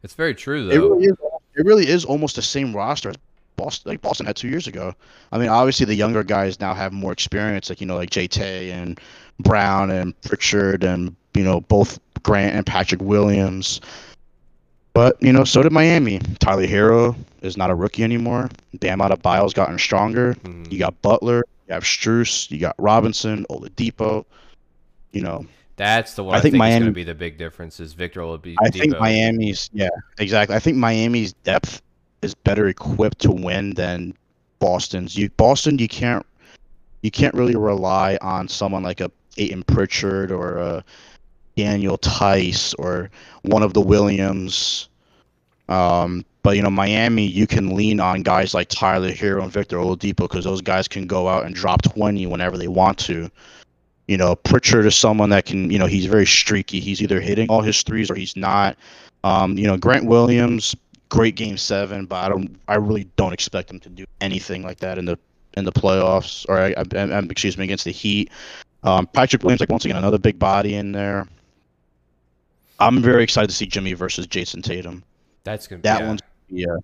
It's very true It though. really is. It really is almost the same roster as Boston, like Boston had two years ago. I mean, obviously the younger guys now have more experience, like you know, like Tay and Brown and Pritchard and you know both Grant and Patrick Williams. But you know, so did Miami. Tyler Herro is not a rookie anymore. Bam Adebayo's gotten stronger. Mhm. You got Butler, you have Strus, you got Robinson, Oladipo. You know, That's the one I I, think think, is going to be the big difference is Victor Oladipo. I think Miami's yeah, exactly. I think Miami's depth is better equipped to win than Boston's. You Boston, you can't you can't really rely on someone like a Payton Pritchard or a Daniel Theis or one of the Williams. Um, but you know, Miami, you can lean on guys like Tyler Herro and Victor Oladipo because those guys can go out and drop twenty whenever they want to. You know, Pritchard is someone that can, you know, he's very streaky. He's either hitting all his threes or he's not. Um, you know, Grant Williams, great game seven, but I don't, I really don't expect him to do anything like that in the in the playoffs or I, I, I, excuse me against the Heat. Um, Patrick Williams, like once again, another big body in there. I'm very excited to see Jimmy versus Jayson Tatum. that's going to be That yeah, one's yeah.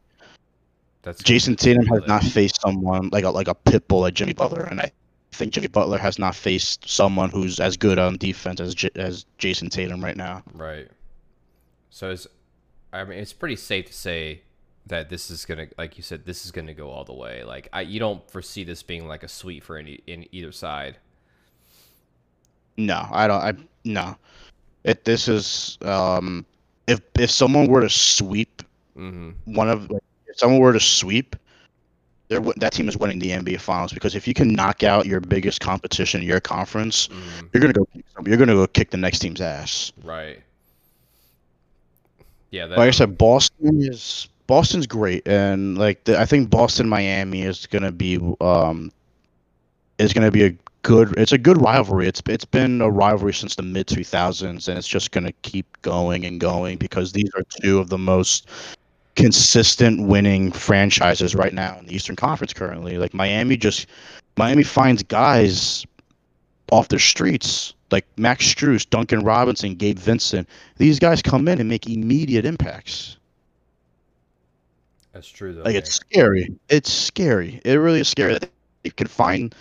that's Jayson Tatum has not faced someone like a like a pit bull like Jimmy Butler, and I think Jimmy Butler has not faced someone who's as good on defense as J- as Jayson Tatum right now. Right. So it's, I mean, it's pretty safe to say that this is gonna, like you said, this is gonna go all the way. Like, I, you don't foresee this being like a sweep for any in either side. No, I don't. I no. It this is um if if someone were to sweep Mm-hmm. one of if someone were to sweep, they're, that team is winning the NBA Finals because if you can knock out your biggest competition in your conference, mm you're gonna go you're gonna go kick the next team's ass. Right. Yeah. That, like I said, Boston is Boston's great, and like the, I think Boston Miami is gonna be um is gonna be a good. It's a good rivalry. It's it's been a rivalry since the mid two thousands, and it's just gonna keep going and going because these are two of the most consistent winning franchises right now in the Eastern Conference currently. Like Miami just Miami finds guys off the streets, like Max Strus, Duncan Robinson, Gabe Vincent. These guys come in and make immediate impacts. That's true though. Like man. it's scary. It's scary. It really is scary that you can find,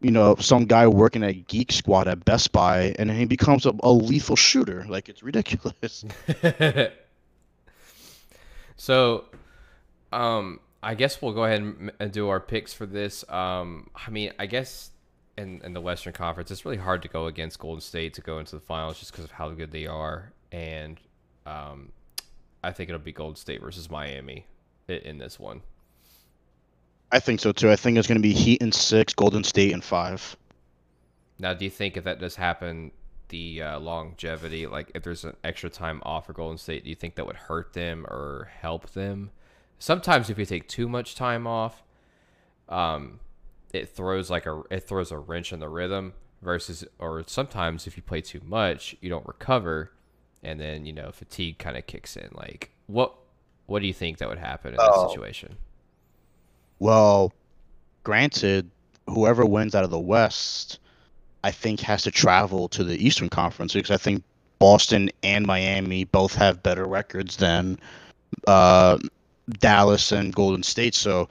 you know, some guy working at Geek Squad at Best Buy, and he becomes a, a lethal shooter. Like it's ridiculous. [laughs] so, um, I guess we'll go ahead and, do our picks for this. Um, I mean, I guess in in the Western Conference, it's really hard to go against Golden State to go into the finals just because of how good they are, and um, I think it'll be Golden State versus Miami in, in this one. I think so too. I think it's going to be Heat in six, Golden State in five. Now, do you think if that does happen, the uh, longevity, like if there's an extra time off for Golden State, do you think that would hurt them or help them? Sometimes if you take too much time off, um, it throws like a it throws a wrench in the rhythm. Versus, or sometimes if you play too much, you don't recover, and then you know fatigue kind of kicks in. Like what what do you think that would happen in Oh. this situation? Well, granted, whoever wins out of the West, I think has to travel to the Eastern Conference because I think Boston and Miami both have better records than uh, Dallas and Golden State. So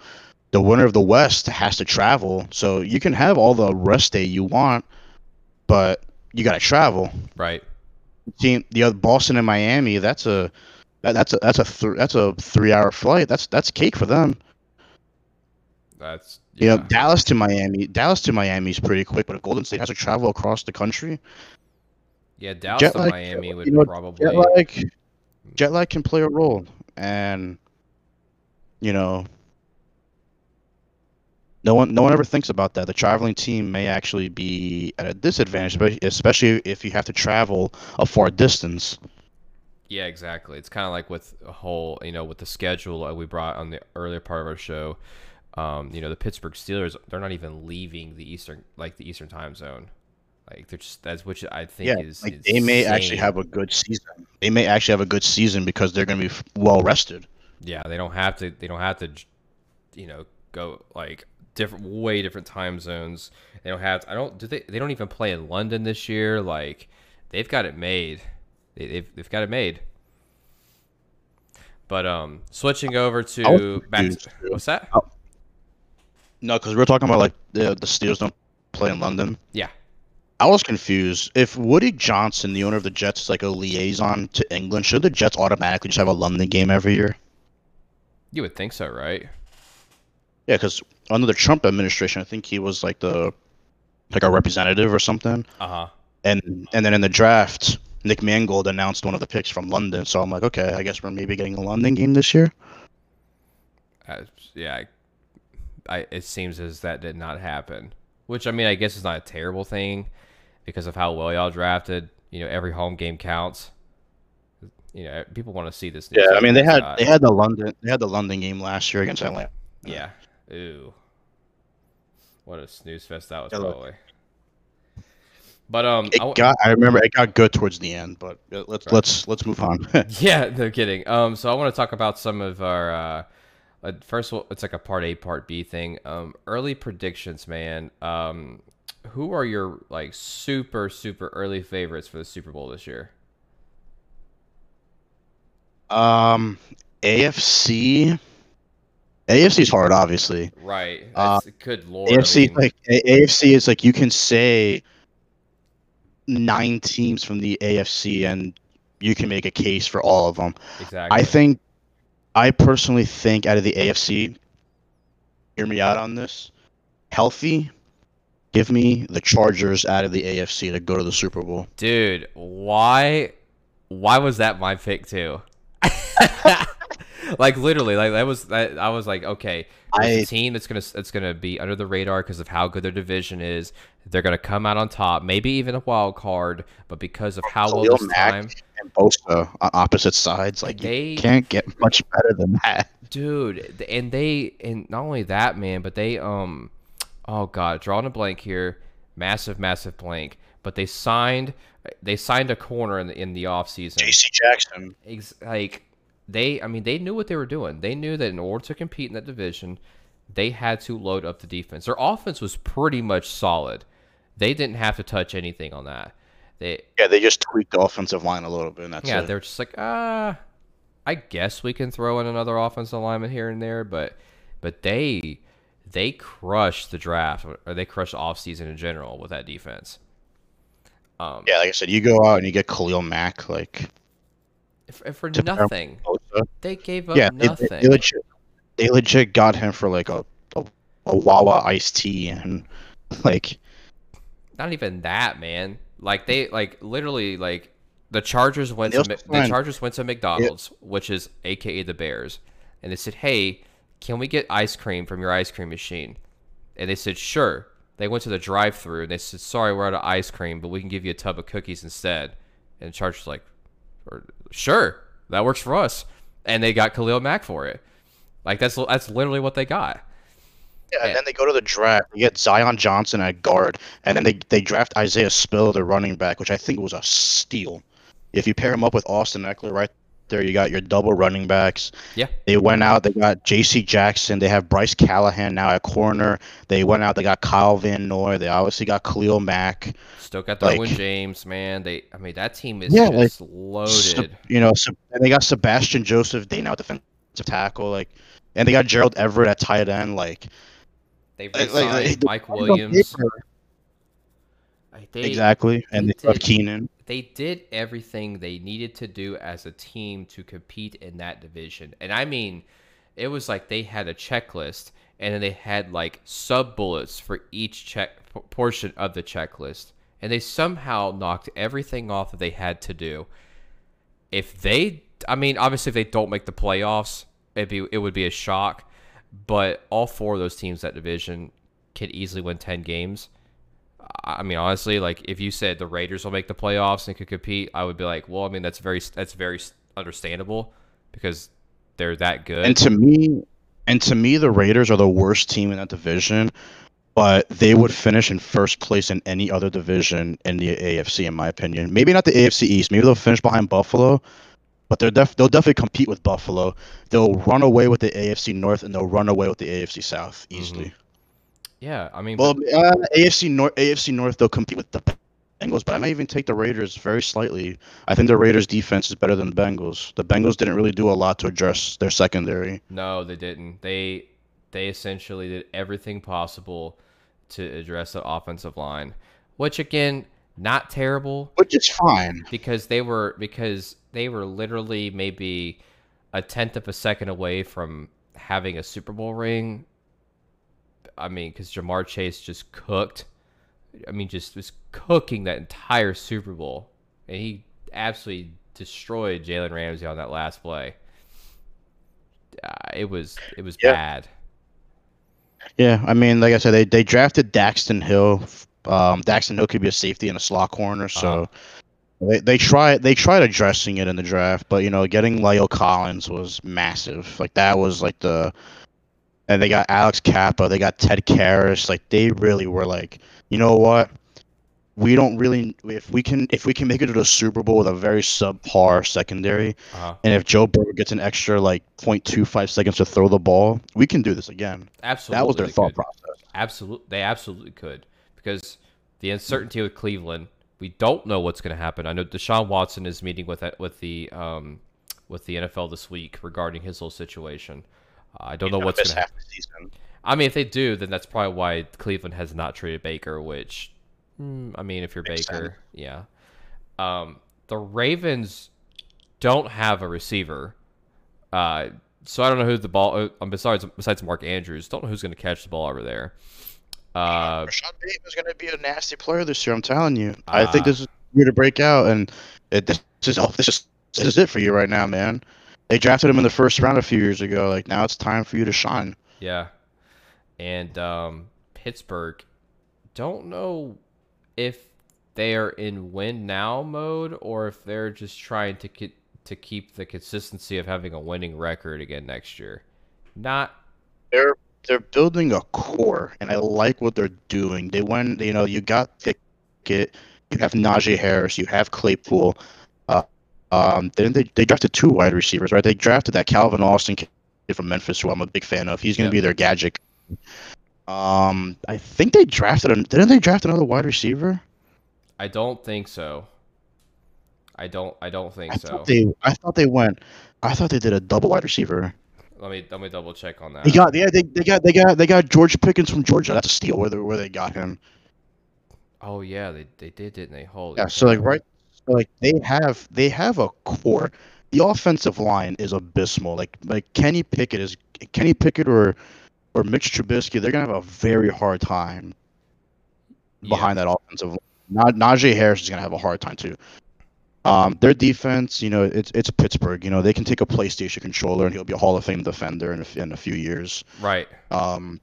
the winner of the West has to travel. So you can have all the rest day you want, but you got to travel. Right. Team, the other Boston and Miami, that's a that, that's a that's a th- that's a three hour flight. That's that's cake for them. That's You know. Dallas to Miami. Dallas to Miami is pretty quick, but if Golden State has to travel across the country, Yeah, Dallas jet to lag- Miami would you know, probably jet lag, jet lag can play a role, and you know, no one no one ever thinks about that. The traveling team may actually be at a disadvantage, espe- especially if you have to travel a far distance. Yeah, exactly. It's kind of like with a whole, you know, with the schedule we brought on the earlier part of our show. Um, you know, the Pittsburgh Steelers, they're not even leaving the eastern, like the Eastern Time Zone. Like they're just that's which I think Yeah, is like they may actually have a good season. They may actually have a good season because they're going to be well rested. Yeah, they don't have to. They don't have to, you know, go like different, way different time zones. They don't have. I don't. Do they? They don't even play in London this year. Like they've got it made. They, they've they've got it made. But um, switching over to back. To, what's that? No, because we're talking about like the the Steelers don't play in London. Yeah. I was confused. If Woody Johnson, the owner of the Jets, is like a liaison to England, should the Jets automatically just have a London game every year? You would think so, right? Yeah, because under the Trump administration, I think he was like the like a representative or something. Uh huh. And and then in the draft, Nick Mangold announced one of the picks from London. So I'm like, okay, I guess we're maybe getting a London game this year. Uh, yeah. I. It seems as that did not happen. Which I mean, I guess is not a terrible thing, because of how well y'all drafted. You know, every home game counts. You know, people want to see this. Yeah, I mean they had they had the London they had the London game last year against Atlanta. Yeah. Ooh. What a snooze fest that was look. probably. But um, It I got I remember it got good towards the end, but uh, let's Right. let's let's move on. [laughs] yeah, no kidding. Um, so I want to talk about some of our. Uh, uh, first, of all, it's like a part A, part B thing. Um, early predictions, man. Um, who are your like super super early favorites for the Super Bowl this year? um, AFC. AFC is hard, obviously. Right. Uh, good lord. I AFC mean, like AFC is like you can say nine teams from the AFC and you can make a case for all of them. exactly. I think I personally think out of the AFC, hear me out on this. Healthy, give me the Chargers out of the AFC to go to the Super Bowl. Dude, why why was that my pick too? [laughs] like literally, like that was that I was like, okay, I- team that's gonna that's gonna be under the radar because of how good their division is. They're gonna come out on top, maybe even a wild card, but because of how well this Mack time, and Bosa on opposite sides, like They- you can't get much better than that. dude, and they and not only that, man, but they um, oh god, drawing a blank here, massive, massive blank. But they signed they signed a corner in the in the off season. J.C. Jackson. ex- like they i mean they knew what they were doing they knew that in order to compete in that division they had to load up the defense their offense was pretty much solid They didn't have to touch anything on that. They Yeah, they just tweaked the offensive line a little bit, and that's yeah, it. they're just like, ah, I guess we can throw in another offensive lineman here and there, but but they they crushed the draft or they crushed off season in general with that defense. Um, Yeah, like I said, you go out and you get Khalil Mack, like for, for nothing, they gave up Yeah, nothing. they, they legit, they legit got him for like a a, a Wawa iced tea and [laughs] like Not even that, man. Like they like literally like the Chargers went to the Chargers went to McDonald's, which is AKA the Bears, and they said, "Hey, can we get ice cream from your ice cream machine?" And they said, "Sure." They went to the drive-through and they said, "Sorry, we're out of ice cream, but we can give you a tub of cookies instead." And the Chargers like, "Sure, that works for us." And they got Khalil Mack for it. Like that's that's literally what they got. Yeah, and then they go to the draft. You get Zion Johnson at guard, and then they, they draft Isaiah Spill, the running back, which I think was a steal. If you pair him up with Austin Ekeler right there, you got your double running backs. Yeah. They went out, they got J.C. Jackson. They have Bryce Callahan now at corner. They went out, they got Kyle Van Noy. They obviously got Khalil Mack. Still got Like- Derwin James, man. They, I mean, that team is Yeah, like, loaded. You know, and they got Sebastian Joseph, they now defensive tackle. Like, and they got Gerald Everett at tight end. Like, They've like- re-signed like- Mike Williams. Like, They, exactly. And they they did- Keenan. they did everything they needed to do as a team to compete in that division. And I mean, it was like they had a checklist and then they had like sub bullets for each check p- portion of the checklist. And they somehow knocked everything off that they had to do. If they I mean, obviously if they don't make the playoffs, it'd be it would be a shock. But all four of those teams that division could easily win ten games. I mean, honestly, like if you said the Raiders will make the playoffs and could compete, I would be like, well, I mean, that's very that's very understandable because they're that good. And to me, and to me, the Raiders are the worst team in that division, but they would finish in first place in any other division in the AFC, in my opinion. Maybe not the AFC East. Maybe they'll finish behind Buffalo, but they're def- they'll definitely compete with Buffalo. They'll run away with the AFC North, and they'll run away with the AFC South easily. yeah, I mean, Well, uh, AFC North, AFC North, they'll compete with the Bengals, but I might even take the Raiders very slightly. I think the Raiders' defense is better than the Bengals. The Bengals didn't really do a lot to address their secondary. no, they didn't. They they essentially did everything possible to address the offensive line, which again, not terrible. Which is fine. because they were because they were literally maybe a tenth of a second away from having a Super Bowl ring. I mean, because Ja'Marr Chase just cooked. I mean, just was cooking that entire Super Bowl, and he absolutely destroyed Jalen Ramsey on that last play. Uh, it was it was Yeah. bad. Yeah, I mean, like I said, they, they drafted Daxton Hill. Um, Daxton Hill could be a safety and a slot corner, so Uh-huh. They they tried they tried addressing it in the draft, but you know, getting La'el Collins was massive. Like that was like the, and they got Alex Cappa, they got Ted Karras. Like they really were like, you know what? We don't really if we can if we can make it to the Super Bowl with a very subpar secondary, Uh, and if Joe Burrow gets an extra like 0.25 seconds to throw the ball, we can do this again. absolutely, That was their thought could. process. Absolutely, they absolutely could because the uncertainty with Cleveland, we don't know what's going to happen. I know Deshaun Watson is meeting with with the um, with the NFL this week regarding his whole situation. Uh, I don't know what's going to happen. half the season. I mean, if they do, then that's probably why Cleveland has not traded Baker. Which, mm, I mean, if you're Makes Baker, yeah. Um, the Ravens don't have a receiver, uh, so I don't know who the ball. Uh, besides besides Mark Andrews, don't know who's going to catch the ball over there. Uh, Rashad is going to be a nasty player this year. I'm telling you. I think Ah. this is year to break out, and it, this is oh, this is this is it for you right now, man. They drafted him in the first round a few years ago. Like now, it's time for you to shine. Yeah. And um, Pittsburgh, don't know if they are in win now mode or if they're just trying to to keep the consistency of having a winning record again next year. Not They're they're building a core, and I like what they're doing. They went, you know, you got Pickett, you have Najee Harris, you have Claypool. Uh, um, then they they drafted two wide receivers, right? They drafted that Calvin Austin kid from Memphis, who I'm a big fan of. He's going to Yeah. be their gadget. Um, I think they drafted. A, didn't they draft another wide receiver? I don't think so. I don't. I don't think I so. thought they. I thought they went. I thought they did a double wide receiver. Let me let me double check on that. They got. Yeah, they, they got. They got. They got George Pickens from Georgia. That's a steal. Where they where they got him. oh yeah, they they did, didn't they? Holy. Yeah. So like right. So like they have. They have a core. The offensive line is abysmal. Like like Kenny Pickett is Kenny Pickett or or Mitch Trubisky. They're gonna have a very hard time Yeah. behind that offensive line. Na- Najee Harris is gonna have a hard time too. Um, their defense, you know, it's it's Pittsburgh. You know, they can take a PlayStation controller and he'll be a Hall of Fame defender in a, in a few years. Right. Um,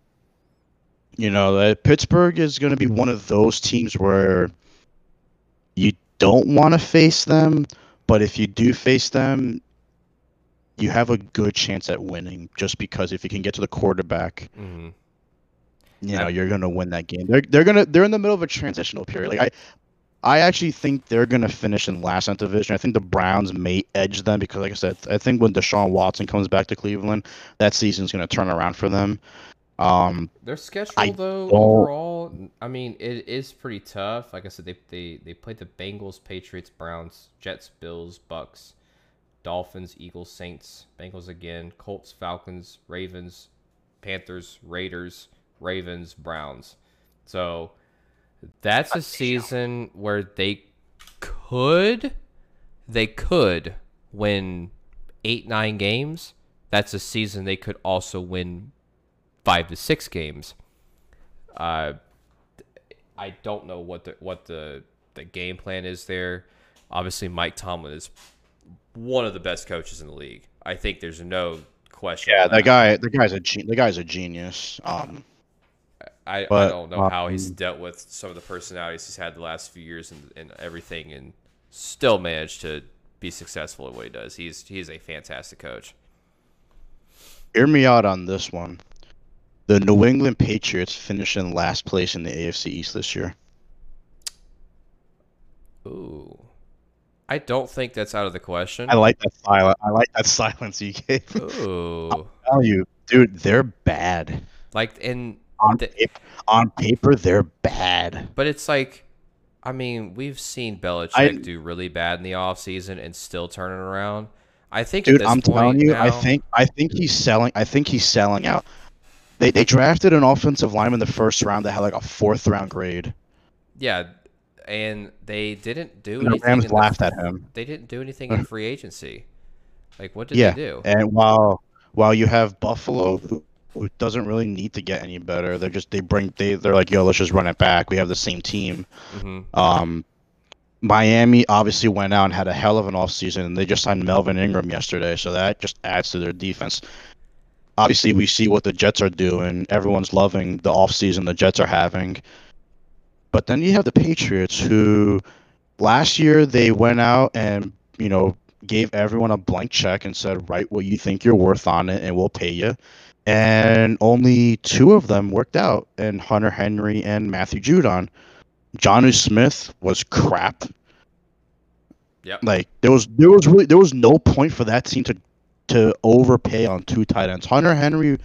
you know, uh, Pittsburgh is going to be one of those teams where you don't want to face them, but if you do face them, you have a good chance at winning. Just because if you can get to the quarterback, hmm you I- know you're gonna win that game. They're they're gonna they're in the middle of a transitional period. Like I, I actually think they're gonna finish in last in division. I think the Browns may edge them because, like I said, I think when Deshaun Watson comes back to Cleveland, that season's gonna turn around for them. Um, Their schedule, I though, don't- overall, I mean, it is pretty tough. Like I said, they they they played the Bengals, Patriots, Browns, Jets, Bills, Bucks, Dolphins, Eagles, Saints, Bengals again, Colts, Falcons, Ravens, Panthers, Raiders, Ravens, Browns. So that's a season where they could they could win eight nine games. That's a season they could also win five to six games. Uh, I don't know what the what the the game plan is there. Obviously, Mike Tomlin is one of the best coaches in the league. I think there's no question. yeah, on that guy, the guy's a the guy's a genius. Um, I, I don't know how he's um, dealt with some of the personalities he's had the last few years and, and everything, and still managed to be successful at what he does. He's he's a fantastic coach. hear me out on this one. The New England Patriots finished in last place in the AFC East this year. Ooh, I don't think that's out of the question. I like that silence. I like that [laughs] silence you gave. Ooh, tell you, dude, they're bad. like in On, The- paper, on paper, they're bad. But it's like, I mean, we've seen Belichick I- do really bad in the offseason and still turn it around. I think, Dude, at this I'm point telling you, I think I think he's selling. I think he's selling out. They they drafted an offensive lineman in the first round that had like a fourth round grade. yeah, and they didn't do And the anything. Rams the- laughed at him. They didn't do anything in [laughs] free agency. Like, what did Yeah, they do? And while while you have Buffalo, who, who doesn't really need to get any better, they're just they bring they they're like, yo, let's just run it back. We have the same team. hmm Um, Miami obviously went out and had a hell of an offseason, and they just signed Melvin Ingram yesterday, so that just adds to their defense. Obviously, we see what the Jets are doing. Everyone's loving the offseason the Jets are having. But then you have the Patriots, who last year they went out and, you know, gave everyone a blank check and said, write what you think you're worth on it, and we'll pay you. And only two of them worked out, and Hunter Henry and Matthew Judon. Jonnu Smith was crap. Yeah. Like there was there was really there was no point for that team to to overpay on two tight ends. Hunter Henry,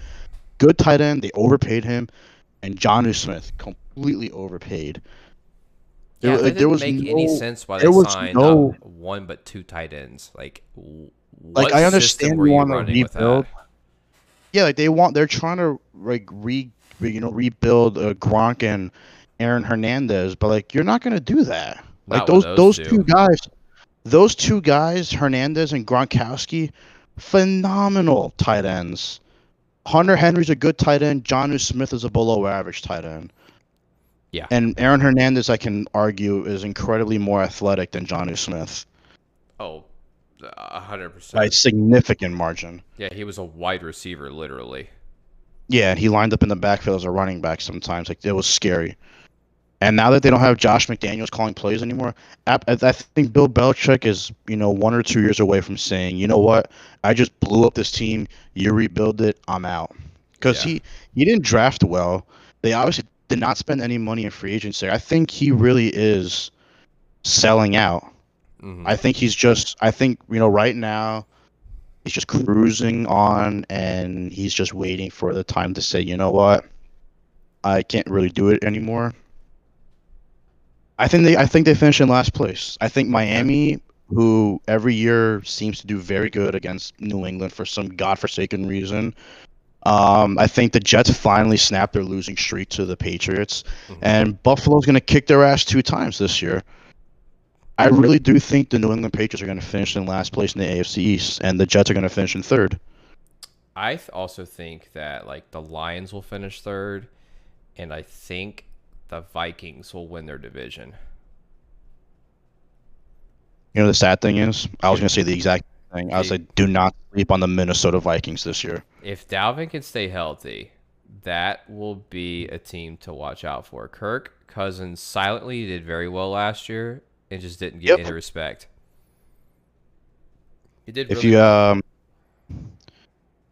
good tight end, they overpaid him, and Jonnu Smith completely overpaid. There, Yeah, like, that there was make no, any sense why they there was signed no- one but two tight ends. Like, Like, I understand you you wanna running with that? rebuild. Yeah, like they want they're trying to like re, you know rebuild uh, Gronk and Aaron Hernandez, but like you're not gonna do that. Like those those those two. two guys, those two guys, Hernandez and Gronkowski, phenomenal tight ends. Hunter Henry's a good tight end. Jonnu Smith is a below average tight end. Yeah. And Aaron Hernandez, I can argue, is incredibly more athletic than Jonnu Smith Oh, a hundred by percent. a significant margin. Yeah, he was a wide receiver, literally. Yeah, and he lined up in the backfield as a running back sometimes. Like it was scary. And now that they don't have Josh McDaniels calling plays anymore, I, I I think Bill Belichick is you know one or two years away from saying, you know what, I just blew up this team. You rebuild it, I'm out. Because Yeah. he he didn't draft well. They obviously did not spend any money in free agency. I think he really is selling out. Hmm I think he's just. I think you know right now, he's just cruising on, and he's just waiting for the time to say, you know what, I can't really do it anymore. I think they I think they finished in last place. I think Miami, who every year seems to do very good against New England for some godforsaken reason. Um, I think the Jets finally snapped their losing streak to the Patriots, Mhm. and Buffalo's going to kick their ass two times this year. I really do think the New England Patriots are going to finish in last place in the AFC East, and the Jets are going to finish in third. I th- also think that like the Lions will finish third, and I think the Vikings will win their division. You know the sad thing is, I was going to say the exact thing. I was like, do not sleep on the Minnesota Vikings this year. If Dalvin can stay healthy, that will be a team to watch out for. Kirk Cousins silently did very well last year and just didn't get Yep. any respect. He did. If really you well. um,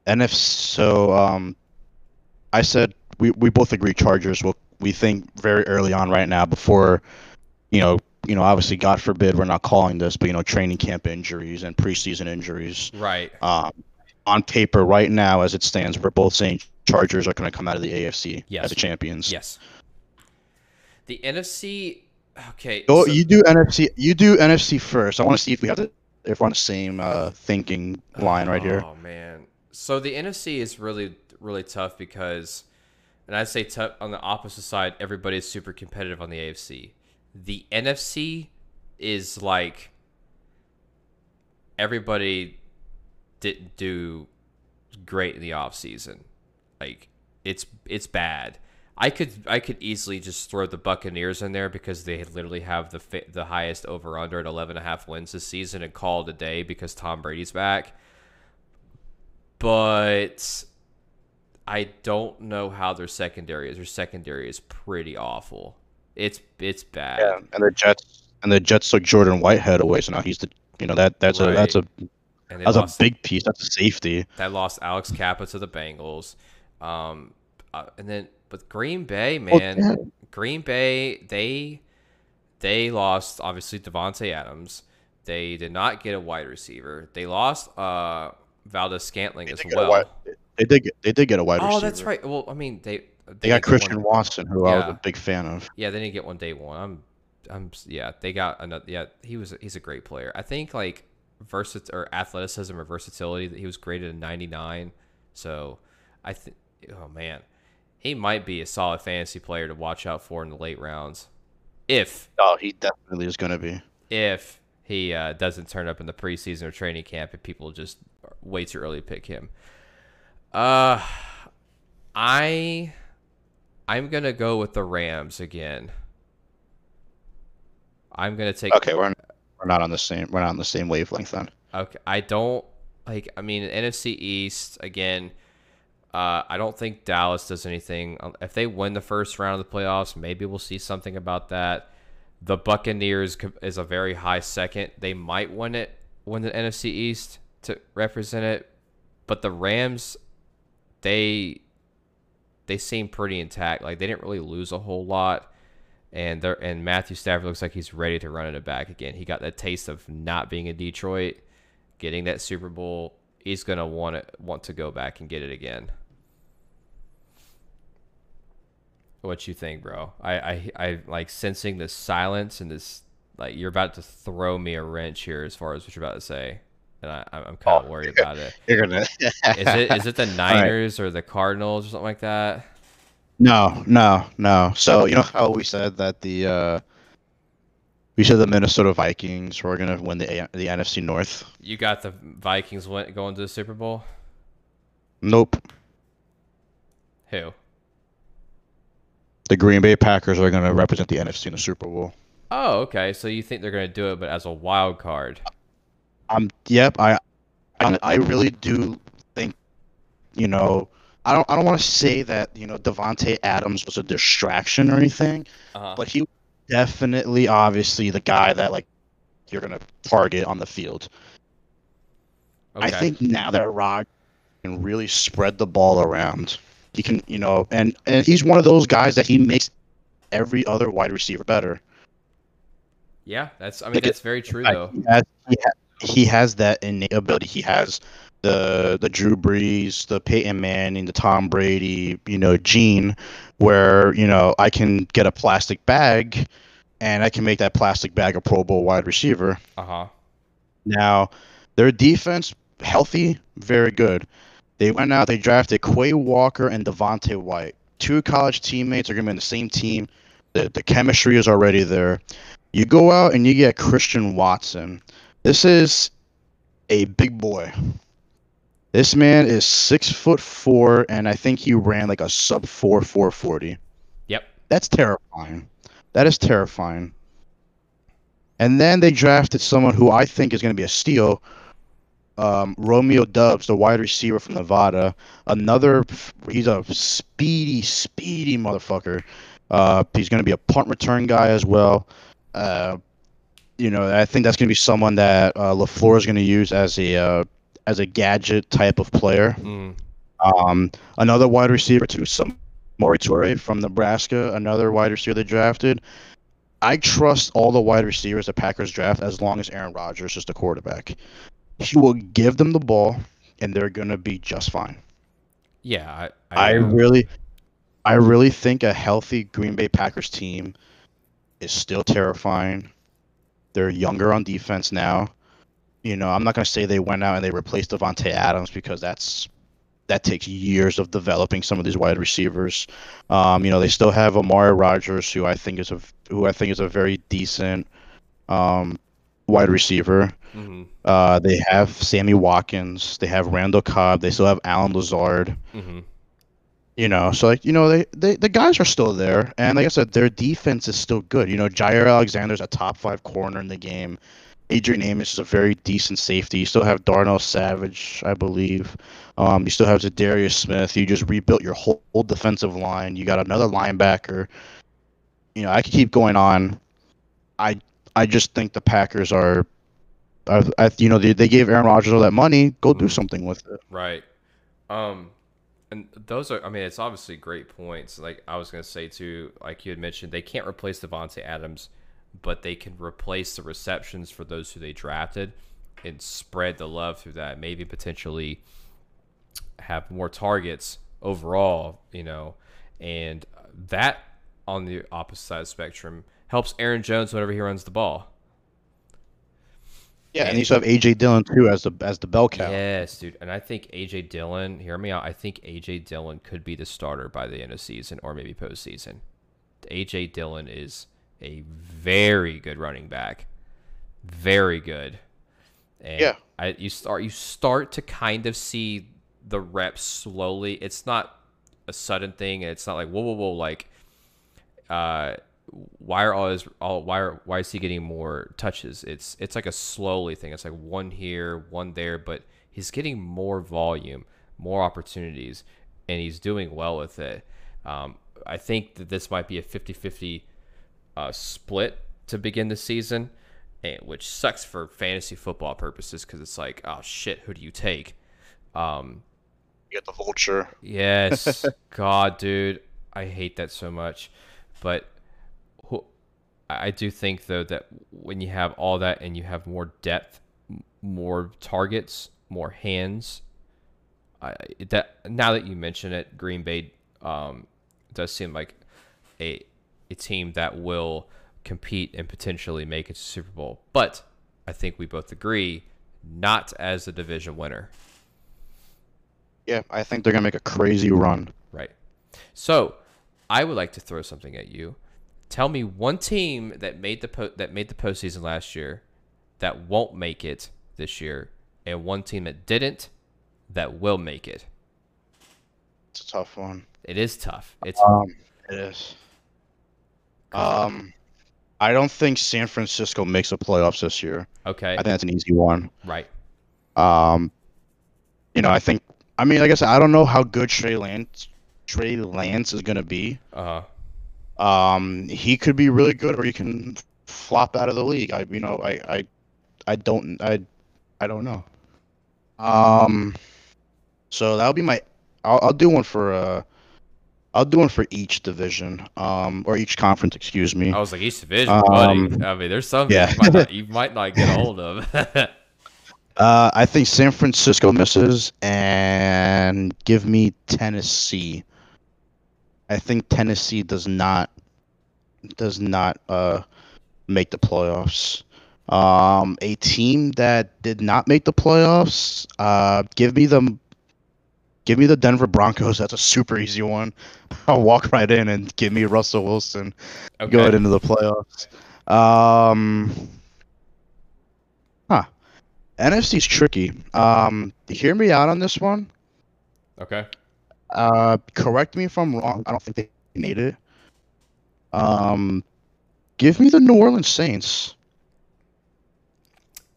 and if so, um, I said we, we both agree Chargers will we think very early on right now before, you know you know obviously God forbid we're not calling this but you know training camp injuries and preseason injuries. right. Um, on paper right now as it stands, we're both saying Chargers are going to come out of the AFC Yes. as the champions. Yes. The NFC. Okay. Oh, so- you do NFC. You do NFC first. I want to see if we have the if we're on the same uh, thinking line right here. Oh man. So the NFC is really really tough because and I'd say tough on the opposite side, Everybody is super competitive on the AFC. The NFC is like everybody didn't do great in the off season. Like it's it's bad. I could I could easily just throw the Buccaneers in there because they literally have the fa- the highest over under at 11 and a half wins this season and call it a day because Tom Brady's back. But I don't know how their secondary is. Their secondary is pretty awful. It's it's bad. Yeah, and the Jets and the Jets took Jordan Whitehead away, so now he's the you know that that's a that's a that's lost a big piece. That's a safety. that lost Alex Cappa to the Bengals. Um, uh, and then with Green Bay, man, yeah. Green Bay they they lost obviously Davante Adams. They did not get a wide receiver. They lost uh Valdes-Scantling as did get a well. wide- They did get they did get a wide oh, receiver. Oh, that's right. Well, I mean they They didn't got Christian Watson, who I was a big fan of. Yeah, they didn't get one day one. I'm, I'm, yeah, they got another. Yeah, he was. He's a great player. I think like versit or athleticism or versatility. That he was graded a 99. So I think, oh man, he might be a solid fantasy player to watch out for in the late rounds, if Oh, he definitely is going to be. if he uh, doesn't turn up in the preseason or training camp and people just way too early pick him. Uh, I, I'm gonna go with the Rams again. I'm gonna take. Okay, we're we're not on the same we're not on the same wavelength then. Okay, I don't like. I mean, NFC East again. Uh, I don't think Dallas does anything. Um, If they win the first round of the playoffs, maybe we'll see something about that. The Buccaneers is a very high second. They might win it, win the NFC East to represent it, but the Rams, they, they seem pretty intact. Like they didn't really lose a whole lot, and they and Matthew Stafford looks like he's ready to run it back again. He got that taste of not being in Detroit, getting that Super Bowl. He's gonna want it, want to go back and get it again. What you think, bro? I, I, I like sensing this silence and this like you're about to throw me a wrench here as far as what you're about to say, and I, I'm kind of Oh, worried about it. [laughs] You're gonna [laughs] Is it is it the Niners or the Cardinals or something like that? No, no, no. So you know how we said that the uh we said the Minnesota Vikings were gonna win the A- the NFC North. You got the Vikings went, going to the Super Bowl. Nope. Who? The Green Bay Packers are gonna represent the NFC in the Super Bowl. Oh, okay. So you think they're going to do it, but as a wild card? Um. Yep. I, I, I really do think, you know, I don't, I don't want to say that you know Davante Adams was a distraction or anything, Uh-huh. but he definitely, obviously, the guy that like you're gonna target on the field. I think now that Rod can really spread the ball around, he can, you know, and and he's one of those guys that he makes every other wide receiver better. Yeah, that's. I mean, Like it- that's very true though. He has, he, ha- he has that innate ability. He has the the Drew Brees, the Peyton Manning, the Tom Brady, you know, gene, where you know I can get a plastic bag, and I can make that plastic bag a Pro Bowl wide receiver. Uh huh. Now, their defense healthy, very good. They went out, they drafted Quay Walker and Devonte Wyatt. Two college teammates are going to be on the same team. The, the chemistry is already there. You go out and you get Christian Watson. This is a big boy. This man is six foot four, and I think he ran like a sub four four forty. Yep. That's terrifying. That is terrifying. And then they drafted someone who I think is going to be a steal. Um, Romeo Doubs, the wide receiver from Nevada. Another, he's a speedy, speedy motherfucker. Uh, he's going to be a punt return guy as well. Uh, you know, I think that's going to be someone that uh, Lafleur is going to use as a uh, as a gadget type of player. Mm. Um, another wide receiver too, Samori Toure from Nebraska, another wide receiver they drafted. I trust all the wide receivers the Packers draft as long as Aaron Rodgers is the quarterback. He will give them the ball, and they're gonna be just fine. Yeah, I, I really, I really think a healthy Green Bay Packers team is still terrifying. They're younger on defense now. You know, I'm not gonna say they went out and they replaced Davante Adams because that's that takes years of developing some of these wide receivers. Um, you know, they still have Amari Rodgers, who I think is a who I think is a very decent um, wide receiver. hmm Uh, they have Sammy Watkins. They have Randall Cobb. They still have Allen Lazard. hmm You know, so like you know, they, they the guys are still there, and like I said, their defense is still good. You know, Jaire Alexander's a top five corner in the game. Adrian Amos is a very decent safety. You still have Darnell Savage, I believe. Um, you still have Za'Darius Smith. You just rebuilt your whole, whole defensive line. You got another linebacker. You know, I could keep going on. I I just think the Packers are, are I, you know, they, they gave Aaron Rodgers all that money. Go do Mhm. something with it. Right. Um, and those are, I mean, it's obviously great points. Like I was gonna say too, like you had mentioned, they can't replace Davante Adams, but they can replace the receptions for those who they drafted and spread the love through that. Maybe potentially have more targets overall, you know, and that on the opposite side of the spectrum helps Aaron Jones whenever he runs the ball. Yeah, and you still have AJ Dillon too as the as the bell cow. Yes, dude. And I think AJ Dillon, hear me out. I think AJ Dillon could be the starter by the end of season or maybe postseason. AJ Dillon is a very good running back. Very good. And Yeah. I, you start you start to kind of see the reps slowly. It's not a sudden thing. It's not like whoa whoa whoa like uh why are all his all why are why is he getting more touches? It's it's like a slowly thing. It's like one here, one there, but he's getting more volume, more opportunities, and he's doing well with it. Um, I think that this might be a 50-50 uh, split to begin the season, and, which sucks for fantasy football purposes because it's like, oh shit, who do you take? Um, You get the vulture. Yes, [laughs] God, dude, I hate that so much. But I do think though that when you have all that and you have more depth, more targets, more hands, I, that now that you mention it, Green Bay um, does seem like a a team that will compete and potentially make it to Super Bowl. But I think we both agree, not as a division winner. Yeah, I think they're gonna make a crazy run. Right. So, I would like to throw something at you. Tell me one team that made the po- that made the postseason last year that won't make it this year, and one team that didn't that will make it. It's a tough one. It is tough. It's Um, it is. Um, I don't think San Francisco makes the playoffs this year. okay. I think that's an easy one. Right. Um, you know, I think. I mean, like I said, I don't know how good Trey Lance, Trey Lance is gonna be. Uh Um, he could be really good, or he can flop out of the league. I, you know, I, I, I don't, I, I don't know. Um, so that'll be my. I'll, I'll do one for uh, I'll do one for each division, um, or each conference. Excuse me. I was like East Division, buddy. Um, I mean, there's some yeah. you, might not, you might not get a [laughs] hold of. [laughs] Uh, I think San Francisco misses, and give me Tennessee. I think Tennessee does not does not uh, make the playoffs. Um, a team that did not make the playoffs. Uh, give me them. Give me the Denver Broncos. That's a super easy one. [laughs] I'll walk right in and give me Russell Wilson Okay. going into the playoffs. Um, huh. NFC's tricky. Um, hear me out on this one. Okay. Uh, correct me if I'm wrong. I don't think they made it. Um, give me the New Orleans Saints.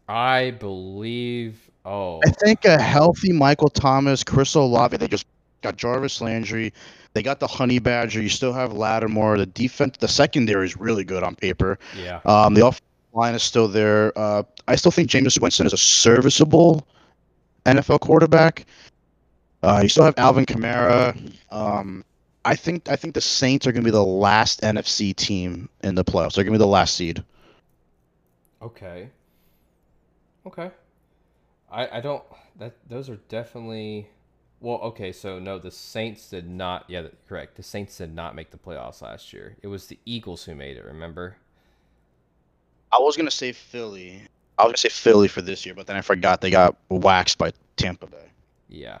I believe. Oh. I think a healthy Michael Thomas, Chris Olave. They just got Jarvis Landry. They got the Honey Badger. You still have Lattimore. The defense, the secondary is really good on paper. Yeah. Um, the offensive line is still there. Uh, I still think Jameis Winston is a serviceable NFL quarterback. Uh, you still have Alvin Kamara. Um, I think I think the Saints are going to be the last NFC team in the playoffs. They're going to be the last seed. Okay. Okay. I I don't that those are definitely well, okay, so no, the Saints did not yeah, correct. The Saints did not make the playoffs last year. It was the Eagles who made it, remember? I was going to say Philly. I was going to say Philly for this year, but then I forgot they got waxed by Tampa Bay. Yeah.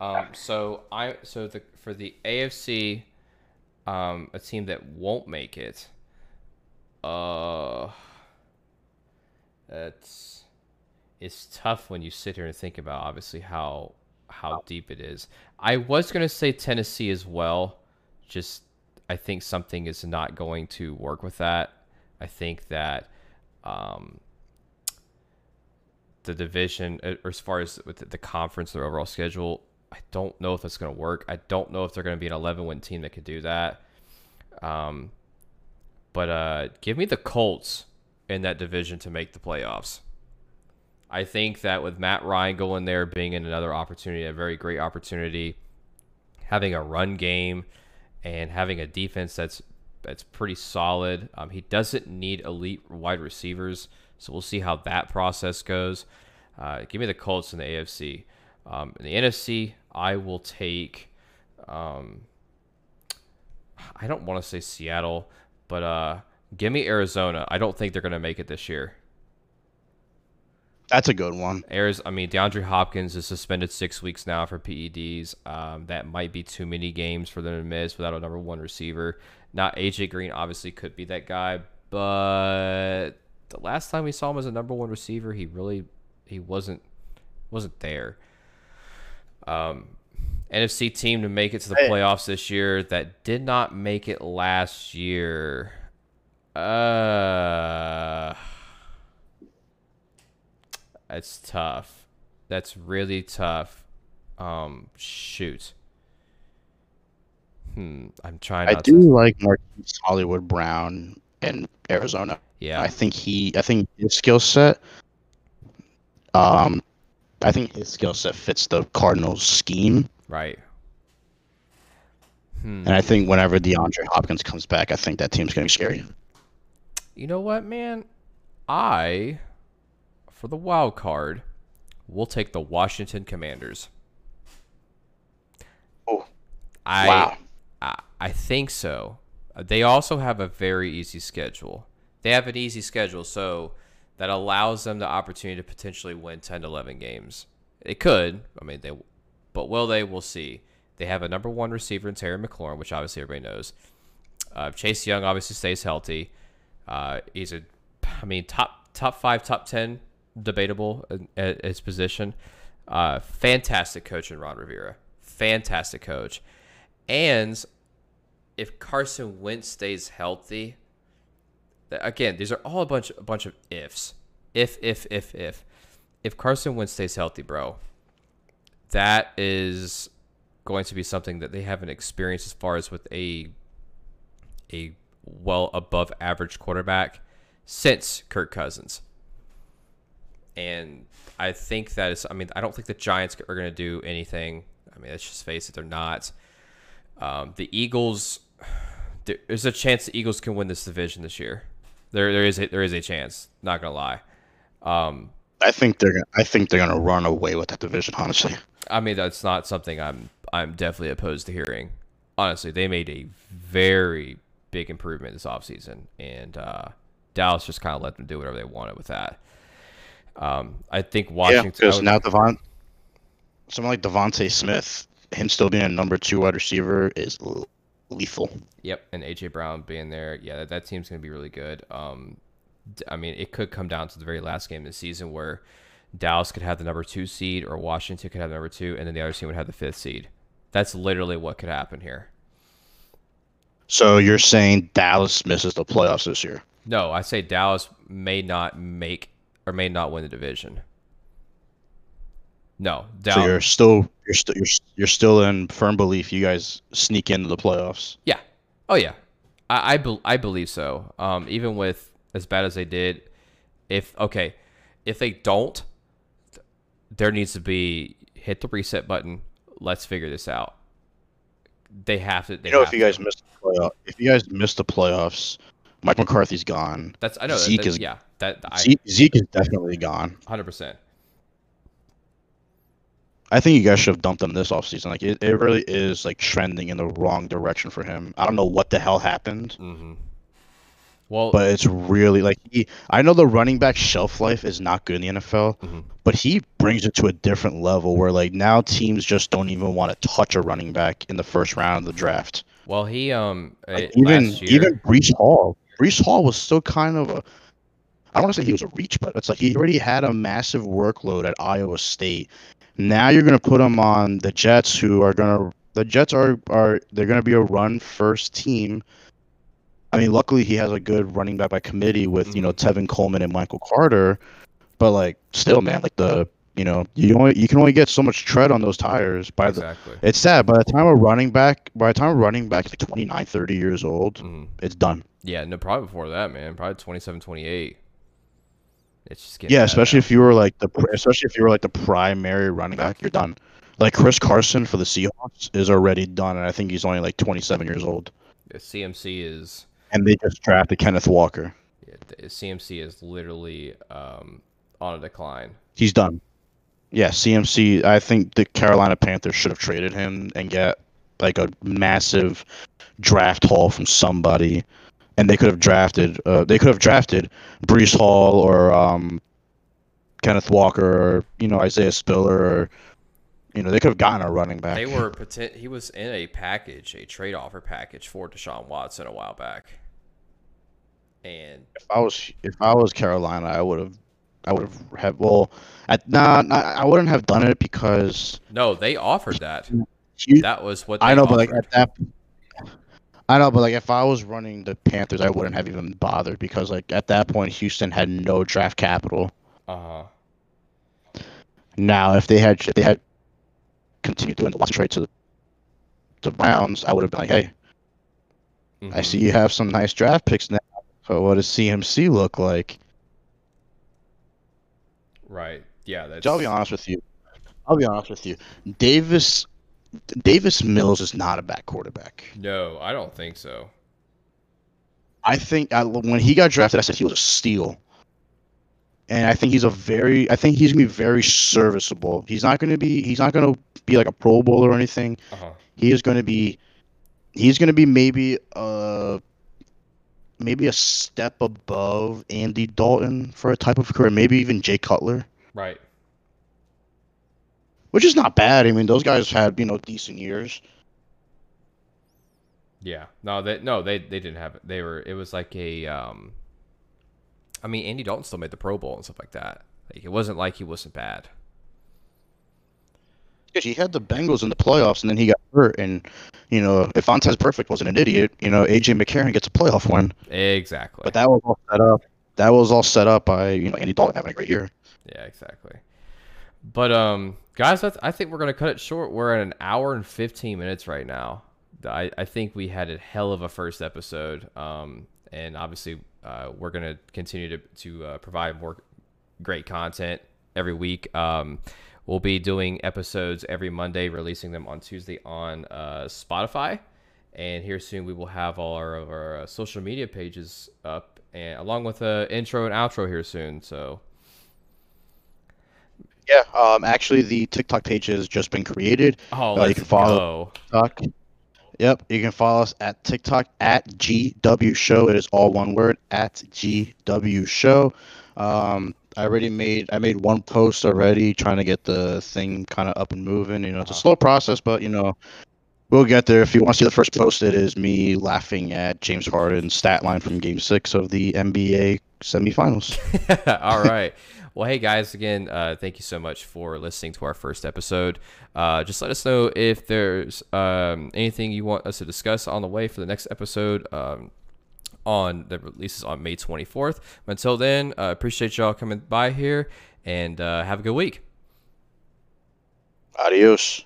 Um so I so the for the AFC um a team that won't make it uh it's it's tough when you sit here and think about obviously how how deep it is. I was to say Tennessee as well. Just I think something is not going to work with that. I think that um the division uh, or as far as with the conference their overall schedule i don't know if it's going to work i don't know if they're going to be an 11 win team that could do that um but uh give me the colts in that division to make the playoffs i think that with matt ryan going there being in another opportunity a very great opportunity having a run game and having a defense that's that's pretty solid. Um, he doesn't need elite wide receivers, so we'll see how that process goes. Uh, give me the Colts in the AFC. Um, in the NFC, I will take. Um, I don't want to say Seattle, but uh, give me Arizona. I don't think they're going to make it this year. That's a good one. Airs, I mean, DeAndre Hopkins is suspended six weeks now for PEDs. Um, that might be too many games for them to miss without a number one receiver. Not AJ Green, obviously, could be that guy, but the last time we saw him as a number one receiver, he really he wasn't wasn't there. Um, NFC team to make it to the playoffs this year that did not make it last year. Uh, that's tough. That's really tough. Um, shoot. Hmm. I'm trying. I do To, like Marquise Hollywood Brown in Arizona. yeah. I think he, I think his skill set, um, I think his skill set fits the Cardinals' scheme, right. Hmm. and I think whenever DeAndre Hopkins comes back, I think that team's gonna be scary. You know what, man? I, for the wild card, will take the Washington Commanders. Oh, I, wow. I, I think so. They also have a very easy schedule. They have an easy schedule, so that allows them the opportunity to potentially win 10 to 11 games. It could. I mean, they, but will they? We'll see. They have a number one receiver in Terry McLaurin, which obviously everybody knows. Uh, Chase Young obviously stays healthy. Uh, he's a, I mean, top top five, top ten, debatable at his position. Uh, fantastic coach in Ron Rivera. Fantastic coach. And if Carson Wentz stays healthy, th- again, these are all a bunch a bunch of ifs. If if if if if Carson Wentz stays healthy, bro, that is going to be something that they haven't experienced as far as with a a well above average quarterback since Kirk Cousins. And I think that is, I mean, I don't think the Giants are going to do anything. I mean, let's just face it, they're not. Um, the Eagles, [sighs] there's a chance the Eagles can win this division this year. There, there is a, there is a chance. Not gonna lie. Um, I think they're, gonna- I think they're gonna run away with that division. Honestly, I mean, that's not something I'm, I'm definitely opposed to hearing. honestly, they made a very big improvement this offseason, and uh, Dallas just kind of let them do whatever they wanted with that. Um, I think Washington. Yeah, because now Devon, someone like DeVonta Smith, him still being a number two wide receiver is lethal. Yep, and AJ Brown being there, yeah, that, that team's going to be really good. Um, I mean, it could come down to the very last game of the season where Dallas could have the number two seed, or Washington could have the number two, and then the other team would have the fifth seed. That's literally what could happen here. So you're saying Dallas misses the playoffs this year? No, I say Dallas may not make or may not win the division. No, So you're still you're still you're, you're still in firm belief you guys sneak into the playoffs. Yeah. Oh yeah. I I, bel I believe so. Um, even with as bad as they did, if okay, if they don't, there needs to be hit the reset button. Let's figure this out. They have to. They You know, if you guys to. miss the playoff, if you guys miss the playoffs, Mike McCarthy's gone. That's I know. Zeke that, that- is- yeah. That I Zeke, Zeke is definitely gone. hundred percent. I think you guys should have dumped him this offseason. Like it, it really is like trending in the wrong direction for him. I don't know what the hell happened, Mm-hmm. Well, but it's really like he. I know the running back shelf life is not good in the NFL, Mhm. but he brings it to a different level where like now teams just don't even want to touch a running back in the first round of the draft. well, he um Like, uh, even last year. even Breece Hall. Breece Hall was still kind of a. I don't want to say he was a reach, but it's like he already had a massive workload at Iowa State. Now you're gonna put him on the Jets, who are gonna. The Jets are are they're gonna be a run first team. I mean, luckily he has a good running back by committee with you know Mm-hmm. Tevin Coleman and Michael Carter, but like still, man, like the you know you only you can only get so much tread on those tires by the exactly. it's sad. By the time a running back, by the time a running back is like 29, 30 years old, Mhm. it's done. Yeah, no, probably before that, man. Probably 27, 28. It's just getting Yeah, especially if you were like the, especially if you were like the primary running back, you're done. Like Chris Carson for the Seahawks is already done, and I think he's only like 27 years old. The CMC is And they just drafted Kenneth Walker. yeah, the CMC is literally um, on a decline. He's done. Yeah, CMC. I think the Carolina Panthers should have traded him and get like a massive draft haul from somebody, and they could have drafted. Uh, they could have drafted Breece Hall or um, Kenneth Walker or you know Isaiah Spiller or you know they could have gotten a running back. They were poten- he was in a package, a trade offer package for Deshaun Watson a while back. And If I was if I was Carolina, I would have. I would have had well, at, nah, nah, I wouldn't have done it because no, they offered that. Hu- That was what they I know, but like at that, I know, but like if I was running the Panthers, I wouldn't have even bothered because like at that point, Houston had no draft capital. uh-huh. Now, if they had if they had continued doing the last trade to the, the Browns, I would have been like, hey, I Mhm. see you have some nice draft picks now. But what does CMC look like? Right. Yeah, that's I'll be honest with you. I'll be honest with you. Davis, Davis Mills is not a bad quarterback. No, I don't think so. I think I, when he got drafted, I said he was a steal. And I think he's a very, I think he's gonna be very serviceable. He's not gonna be, he's not gonna be like a Pro Bowler or anything. Uh-huh. He is gonna be, he's gonna be maybe uh maybe a step above Andy Dalton for a type of career, maybe even Jay Cutler, Right. Which is not bad. I mean, those guys had you know decent years. Yeah. No, they no, they they didn't have it. They were it was like a um I mean, Andy Dalton still made the Pro Bowl and stuff like that. Like it wasn't like he wasn't bad. Because he had the Bengals in the playoffs, and then he got hurt. And you know, if Vontaze Burfict wasn't an idiot, you know, AJ McCarron gets a playoff win. Exactly. But that was all set up. That was all set up by you know Andy Dalton having a great year. Yeah, exactly. But um, guys, I think we're gonna cut it short. We're at an hour and fifteen minutes right now. I, I think we had a hell of a first episode. Um, and obviously, uh, we're gonna continue to to uh, provide more great content every week. Um, we'll be doing episodes every Monday, releasing them on Tuesday on uh, Spotify. And here soon, we will have all our, our uh, social media pages up, and along with a intro and outro here soon. So Yeah. Um. Actually, the TikTok page has just been created. Oh, Uh, you can follow- go. TikTok. Yep, you can follow us at TikTok at GW Show. It is all one word at GW Show. Um, I already made I made one post already, trying to get the thing kind of up and moving. You know, it's a slow process, but you know, we'll get there. If you want to see the first post, it is me laughing at James Harden's stat line from Game Six of the NBA semifinals. [laughs] all right. Well, hey guys, again, uh, thank you so much for listening to our first episode. Uh, just let us know if there's um, anything you want us to discuss on the way for the next episode. Um, on the releases on May 24th. Until then, uh, appreciate y'all coming by here and uh, have a good week. Adios.